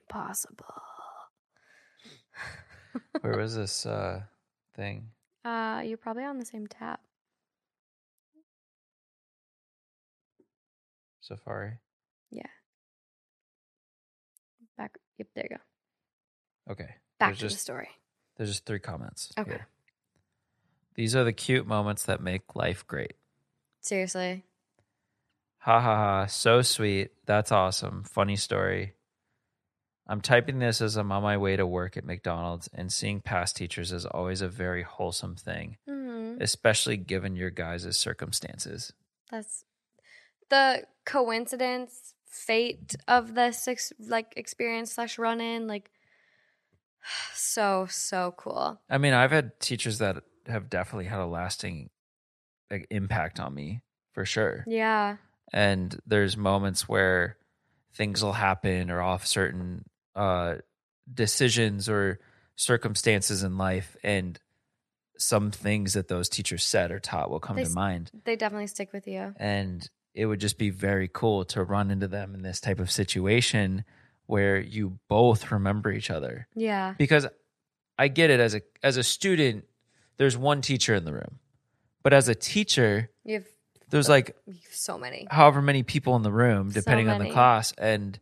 Impossible. Where was this uh, thing? Uh you're probably on the same tab. Safari? Yeah. Back yep, there you go. Okay. Back There's to just the story. There's just three comments. Okay. here. These are the cute moments that make life great. Seriously. Ha ha ha. So sweet. That's awesome. Funny story. I'm typing this as I'm on my way to work at McDonald's, and seeing past teachers is always a very wholesome thing, hmm especially given your guys' circumstances. That's the coincidence, fate of this ex- like experience slash run in. Like, so so cool. I mean, I've had teachers that have definitely had a lasting like, impact on me for sure. Yeah. and there's moments where things will happen or off certain uh decisions or circumstances in life and some things that those teachers said or taught will come They to mind They definitely stick with you. and it would just be very cool to run into them in this type of situation where you both remember each other Yeah. because I get it as a as a student there's one teacher in the room but as a teacher You have, there's like so many. however many people in the room, So depending on the class, and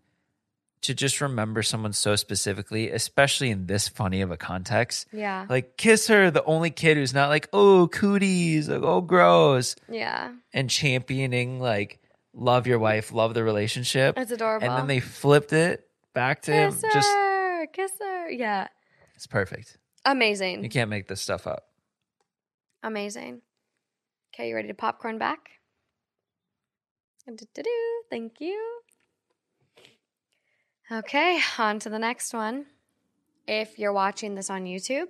to just remember someone so specifically, especially in this funny of a context, Yeah. like kiss her, the only kid who's not like, oh, cooties, like, oh, gross, Yeah. and championing like love your wife, love the relationship, It's adorable. and then they flipped it back to him. kiss Just. Kiss her. Yeah. it's perfect. Amazing. You can't make this stuff up. Amazing. Okay, you ready to popcorn back? Do-do-do. Thank you. Okay, on to the next one. If you're watching this on YouTube,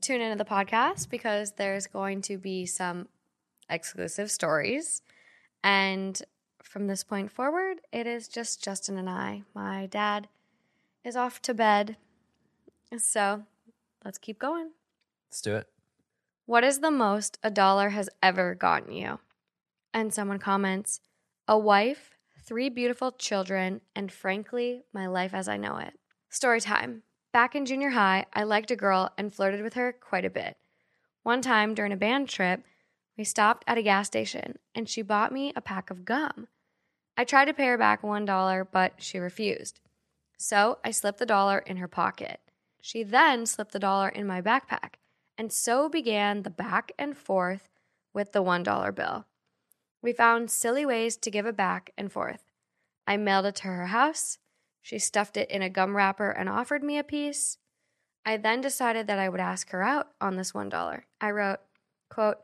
tune into the podcast because there's going to be some exclusive stories. And from this point forward, it is just Justin and I. My dad is off to bed. So let's keep going. Let's do it. What is the most a dollar has ever gotten you? And someone comments, a wife, three beautiful children, and frankly, my life as I know it. Story time. Back in junior high, I liked a girl and flirted with her quite a bit. One time during a band trip, we stopped at a gas station and she bought me a pack of gum. I tried to pay her back $1, but she refused. So I slipped the dollar in her pocket. She then slipped the dollar in my backpack. And so began the back and forth with the $1 bill. We found silly ways to give it back and forth. I mailed it to her house. She stuffed it in a gum wrapper and offered me a piece. I then decided that I would ask her out on this $1. I wrote, quote,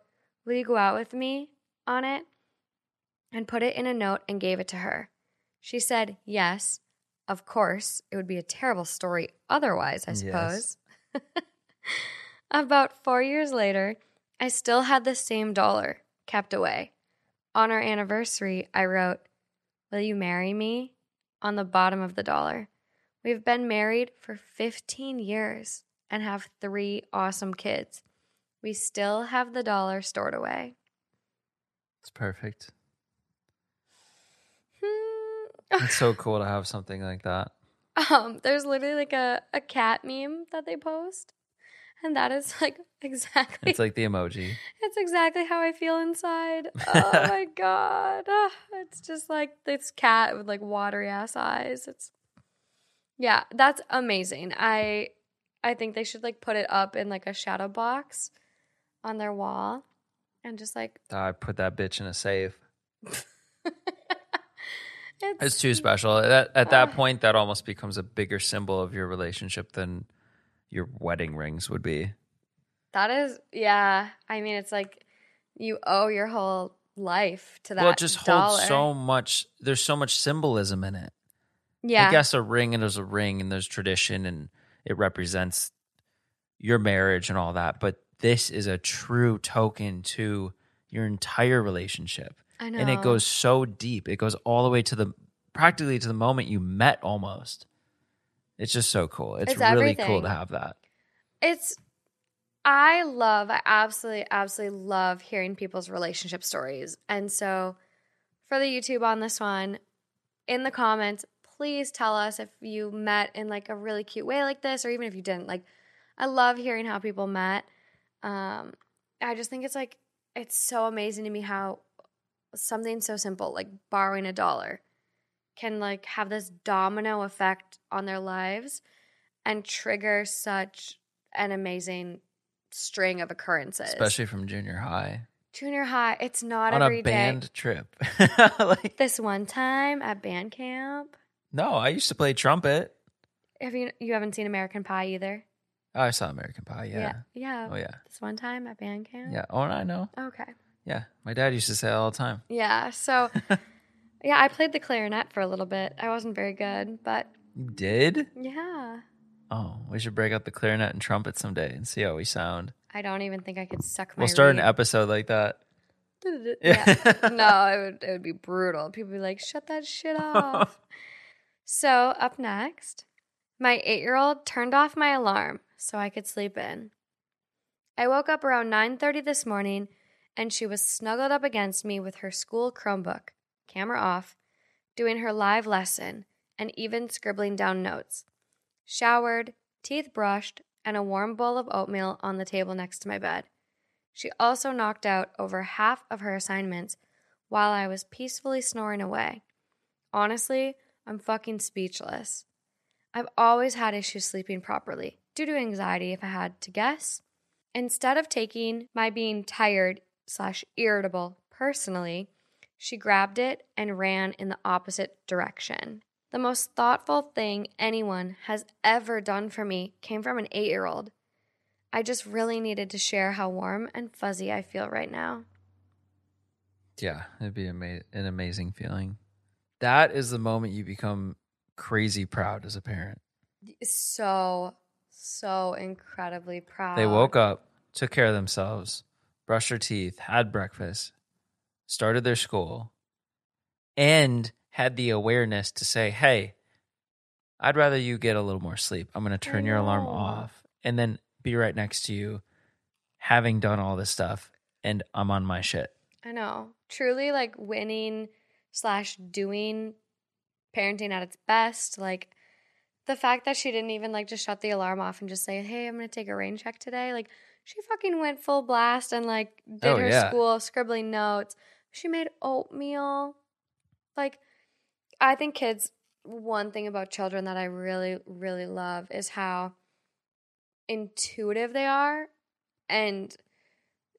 Will you go out with me on it? And put it in a note and gave it to her. She said, Yes, of course. It would be a terrible story otherwise, I suppose. Yes. About four years later, I still had the same dollar kept away. On our anniversary, I wrote, Will you marry me? on the bottom of the dollar. We've been married for 15 years and have three awesome kids. We still have the dollar stored away. It's perfect. Hmm. It's so cool to have something like that. Um, there's literally like a, a cat meme that they post. And that is like exactly It's like the emoji. It's exactly how I feel inside. Oh my god. Ah, it's just like this cat with like watery ass eyes. It's Yeah, that's amazing. I I think they should like put it up in like a shadow box on their wall and just like I put that bitch in a safe. it's, It's too special. At, at that Ah. point, that almost becomes a bigger symbol of your relationship than your wedding rings would be. That is yeah. I mean it's like you owe your whole life to that. well, it just dollar. holds so much. There's so much symbolism in it. Yeah. I guess a ring and there's a ring and there's tradition and it represents your marriage and all that. But this is a true token to your entire relationship. I know. And it goes so deep. It goes all the way to the practically to the moment you met almost. It's just so cool. It's, It's really cool to have that. It's I love, I absolutely, absolutely love hearing people's relationship stories. And so for the YouTube on this one, in the comments, please tell us if you met in like a really cute way like this, or even if you didn't. Like, I love hearing how people met. Um, I just think it's like it's so amazing to me how something so simple like borrowing a dollar can like have this domino effect on their lives and trigger such an amazing string of occurrences. especially from junior high junior high. It's not on every a day. band trip. like, This one time at band camp. no, I used to play trumpet. Have you you haven't seen American Pie either? Oh, I saw American Pie. Yeah. Yeah. Oh yeah. This one time at band camp. Yeah. Oh, I know. Okay. Yeah. My dad used to say it all the time. Yeah. So yeah, I played the clarinet for a little bit. I wasn't very good, but You did? yeah. Oh, we should break out the clarinet and trumpet someday and see how we sound. I don't even think I could suck my We'll start an episode like that. yeah. no, it would it would be brutal. People would be like, "Shut that shit off." so up next, my eight-year-old turned off my alarm so I could sleep in. I woke up around nine thirty this morning, and she was snuggled up against me with her school Chromebook, camera off, doing her live lesson, and even scribbling down notes. Showered, teeth brushed, and a warm bowl of oatmeal on the table next to my bed. She also knocked out over half of her assignments while I was peacefully snoring away. Honestly, I'm fucking speechless. I've always had issues sleeping properly due to anxiety, if I had to guess. Instead of taking my being tired slash irritable personally, she grabbed it and ran in the opposite direction. The most thoughtful thing anyone has ever done for me came from an eight year old. I just really needed to share how warm and fuzzy I feel right now. Yeah, it'd be ama- an amazing feeling. That is the moment you become crazy proud as a parent. So, so incredibly proud. They woke up, took care of themselves, brushed their teeth, had breakfast, started their school, and had the awareness to say, hey, I'd rather you get a little more sleep. I'm going to turn your alarm off and then be right next to you, having done all this stuff, and I'm on my shit. I know. Truly like winning slash doing parenting at its best. Like the fact that she didn't even like just shut the alarm off and just say, Hey, I'm gonna take a rain check today. Like she fucking went full blast and like did Oh, her yeah. school scribbling notes. She made oatmeal. Like I think kids one thing about children that I really, really love is how intuitive they are and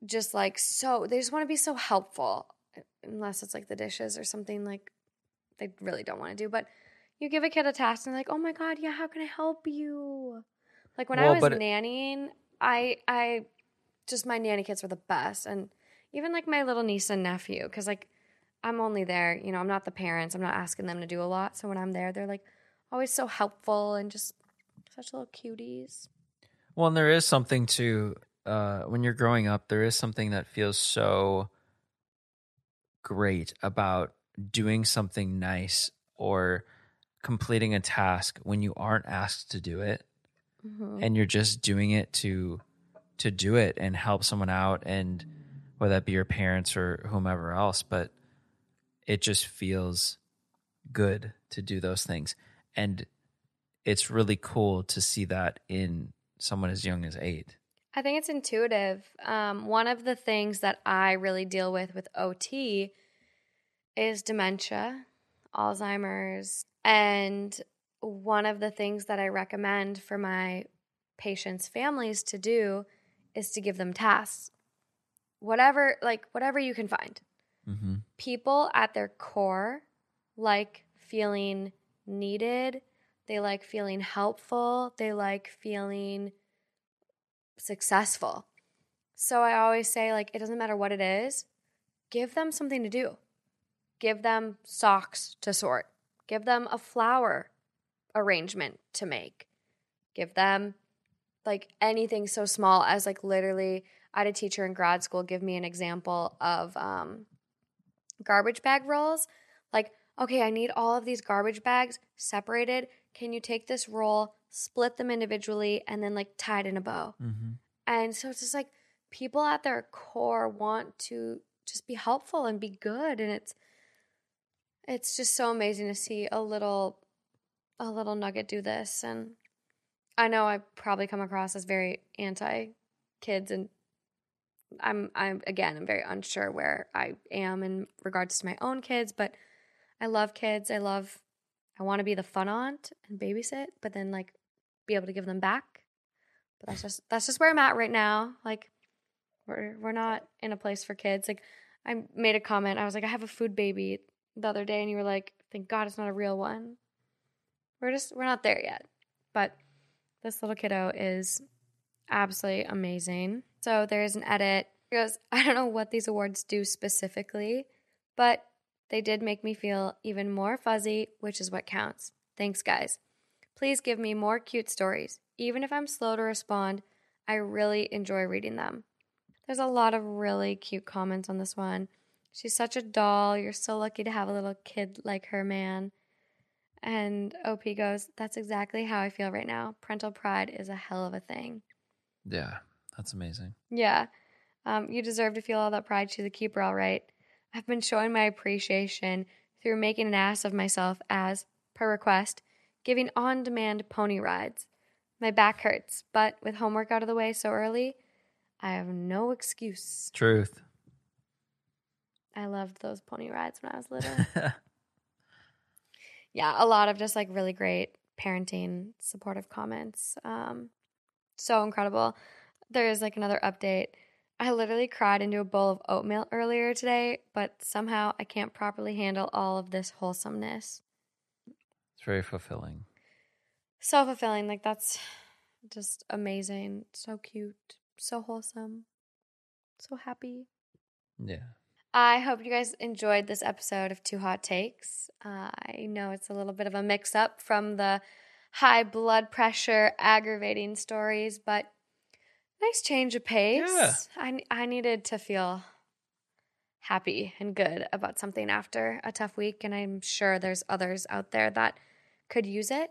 just like so they just want to be so helpful unless it's like the dishes or something like they really don't want to do but you give a kid a task and they're like oh my god yeah how can i help you like when i was nannying i i just my nanny kids were the best and even like my little niece and nephew because like i'm only there you know i'm not the parents i'm not asking them to do a lot so when i'm there they're like always so helpful and just such little cuties Well, and there is something to uh, when you're growing up. There is something that feels so great about doing something nice or completing a task when you aren't asked to do it, Mhm. and you're just doing it to to do it and help someone out, and whether that be your parents or whomever else. But it just feels good to do those things, and it's really cool to see that in someone as young as eight. I think it's intuitive. Um, one of the things that I really deal with with OT is dementia, Alzheimer's, and one of the things that I recommend for my patients' families to do is to give them tasks. Whatever, like whatever you can find. Mm-hmm. People at their core like feeling needed. They like feeling helpful. They like feeling successful. So I always say, like, it doesn't matter what it is, give them something to do. Give them socks to sort. Give them a flower arrangement to make. Give them like anything so small as like literally I had a teacher in grad school give me an example of um, garbage bag rolls. Like, okay, I need all of these garbage bags separated. Can you take this roll, split them individually, and then like tie it in a bow? Mm-hmm. And so it's just like people at their core want to just be helpful and be good. And it's it's just so amazing to see a little a little nugget do this. And I know I probably come across as very anti kids and I'm I'm again I'm very unsure where I am in regards to my own kids, but I love kids. I love I want to be the fun aunt and babysit, but then like be able to give them back But that's just that's just where I'm at right now. Like we're we're not in a place for kids. Like I made a comment. I was like, I have a food baby the other day, and you were like, thank God it's not a real one. We're just we're not there yet. But this little kiddo is absolutely amazing. So there's an edit. It goes, I don't know what these awards do specifically, but they did make me feel even more fuzzy, which is what counts. Thanks, guys. Please give me more cute stories. Even if I'm slow to respond, I really enjoy reading them. There's a lot of really cute comments on this one. She's such a doll. You're so lucky to have a little kid like her, man. And OP goes, That's exactly how I feel right now. Parental pride is a hell of a thing. Yeah, that's amazing. Yeah. Um, you deserve to feel all that pride. She's a keeper, all right. I've been showing my appreciation through making an ass of myself as, per request, giving on demand pony rides. My back hurts, but with homework out of the way so early, I have no excuse. Truth. I loved those pony rides when I was little. yeah, a lot of just like really great parenting, supportive comments. Um, so incredible. There is like another update. I literally cried into a bowl of oatmeal earlier today, but somehow I can't properly handle all of this wholesomeness. It's very fulfilling. So fulfilling. Like, that's just amazing. So cute. So wholesome. So happy. Yeah. I hope you guys enjoyed this episode of Two Hot Takes. Uh, I know it's a little bit of a mix up from the high blood pressure aggravating stories, but nice change of pace. Yeah. I, I needed to feel happy and good about something after a tough week, and I'm sure there's others out there that could use it.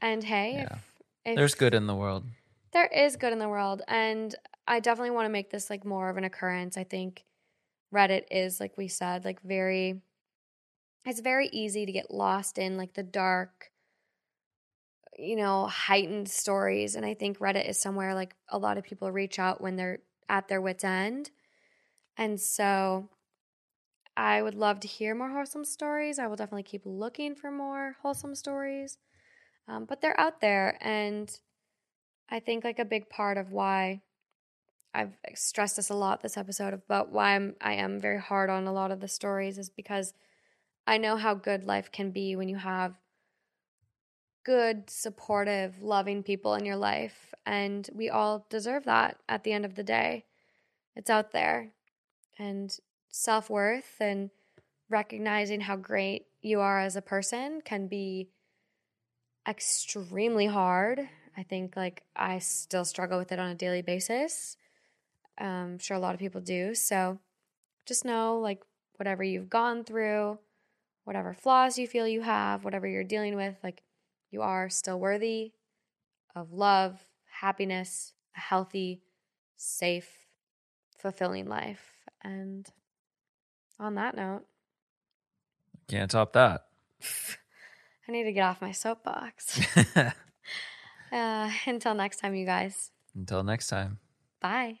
And hey, Yeah. if, if There's good in the world. there is good in the world and i definitely want to make this like more of an occurrence i think reddit is like we said like very it's very easy to get lost in like the dark you know heightened stories and i think reddit is somewhere like a lot of people reach out when they're at their wits end. And so i would love to hear more wholesome stories. I will definitely keep looking for more wholesome stories. Um, but they're out there and I think like a big part of why I've stressed this a lot this episode about why I'm I am very hard on a lot of the stories is because I know how good life can be when you have good, supportive, loving people in your life and we all deserve that at the end of the day. It's out there. And self-worth and recognizing how great you are as a person can be extremely hard. I think like I still struggle with it on a daily basis. Um, I'm sure a lot of people do. So just know like whatever you've gone through, whatever flaws you feel you have, whatever you're dealing with, like you are still worthy of love, happiness, a healthy, safe, fulfilling life. And on that note, Can't top that. I need to get off my soapbox. uh, until next time, you guys. Until next time. Bye.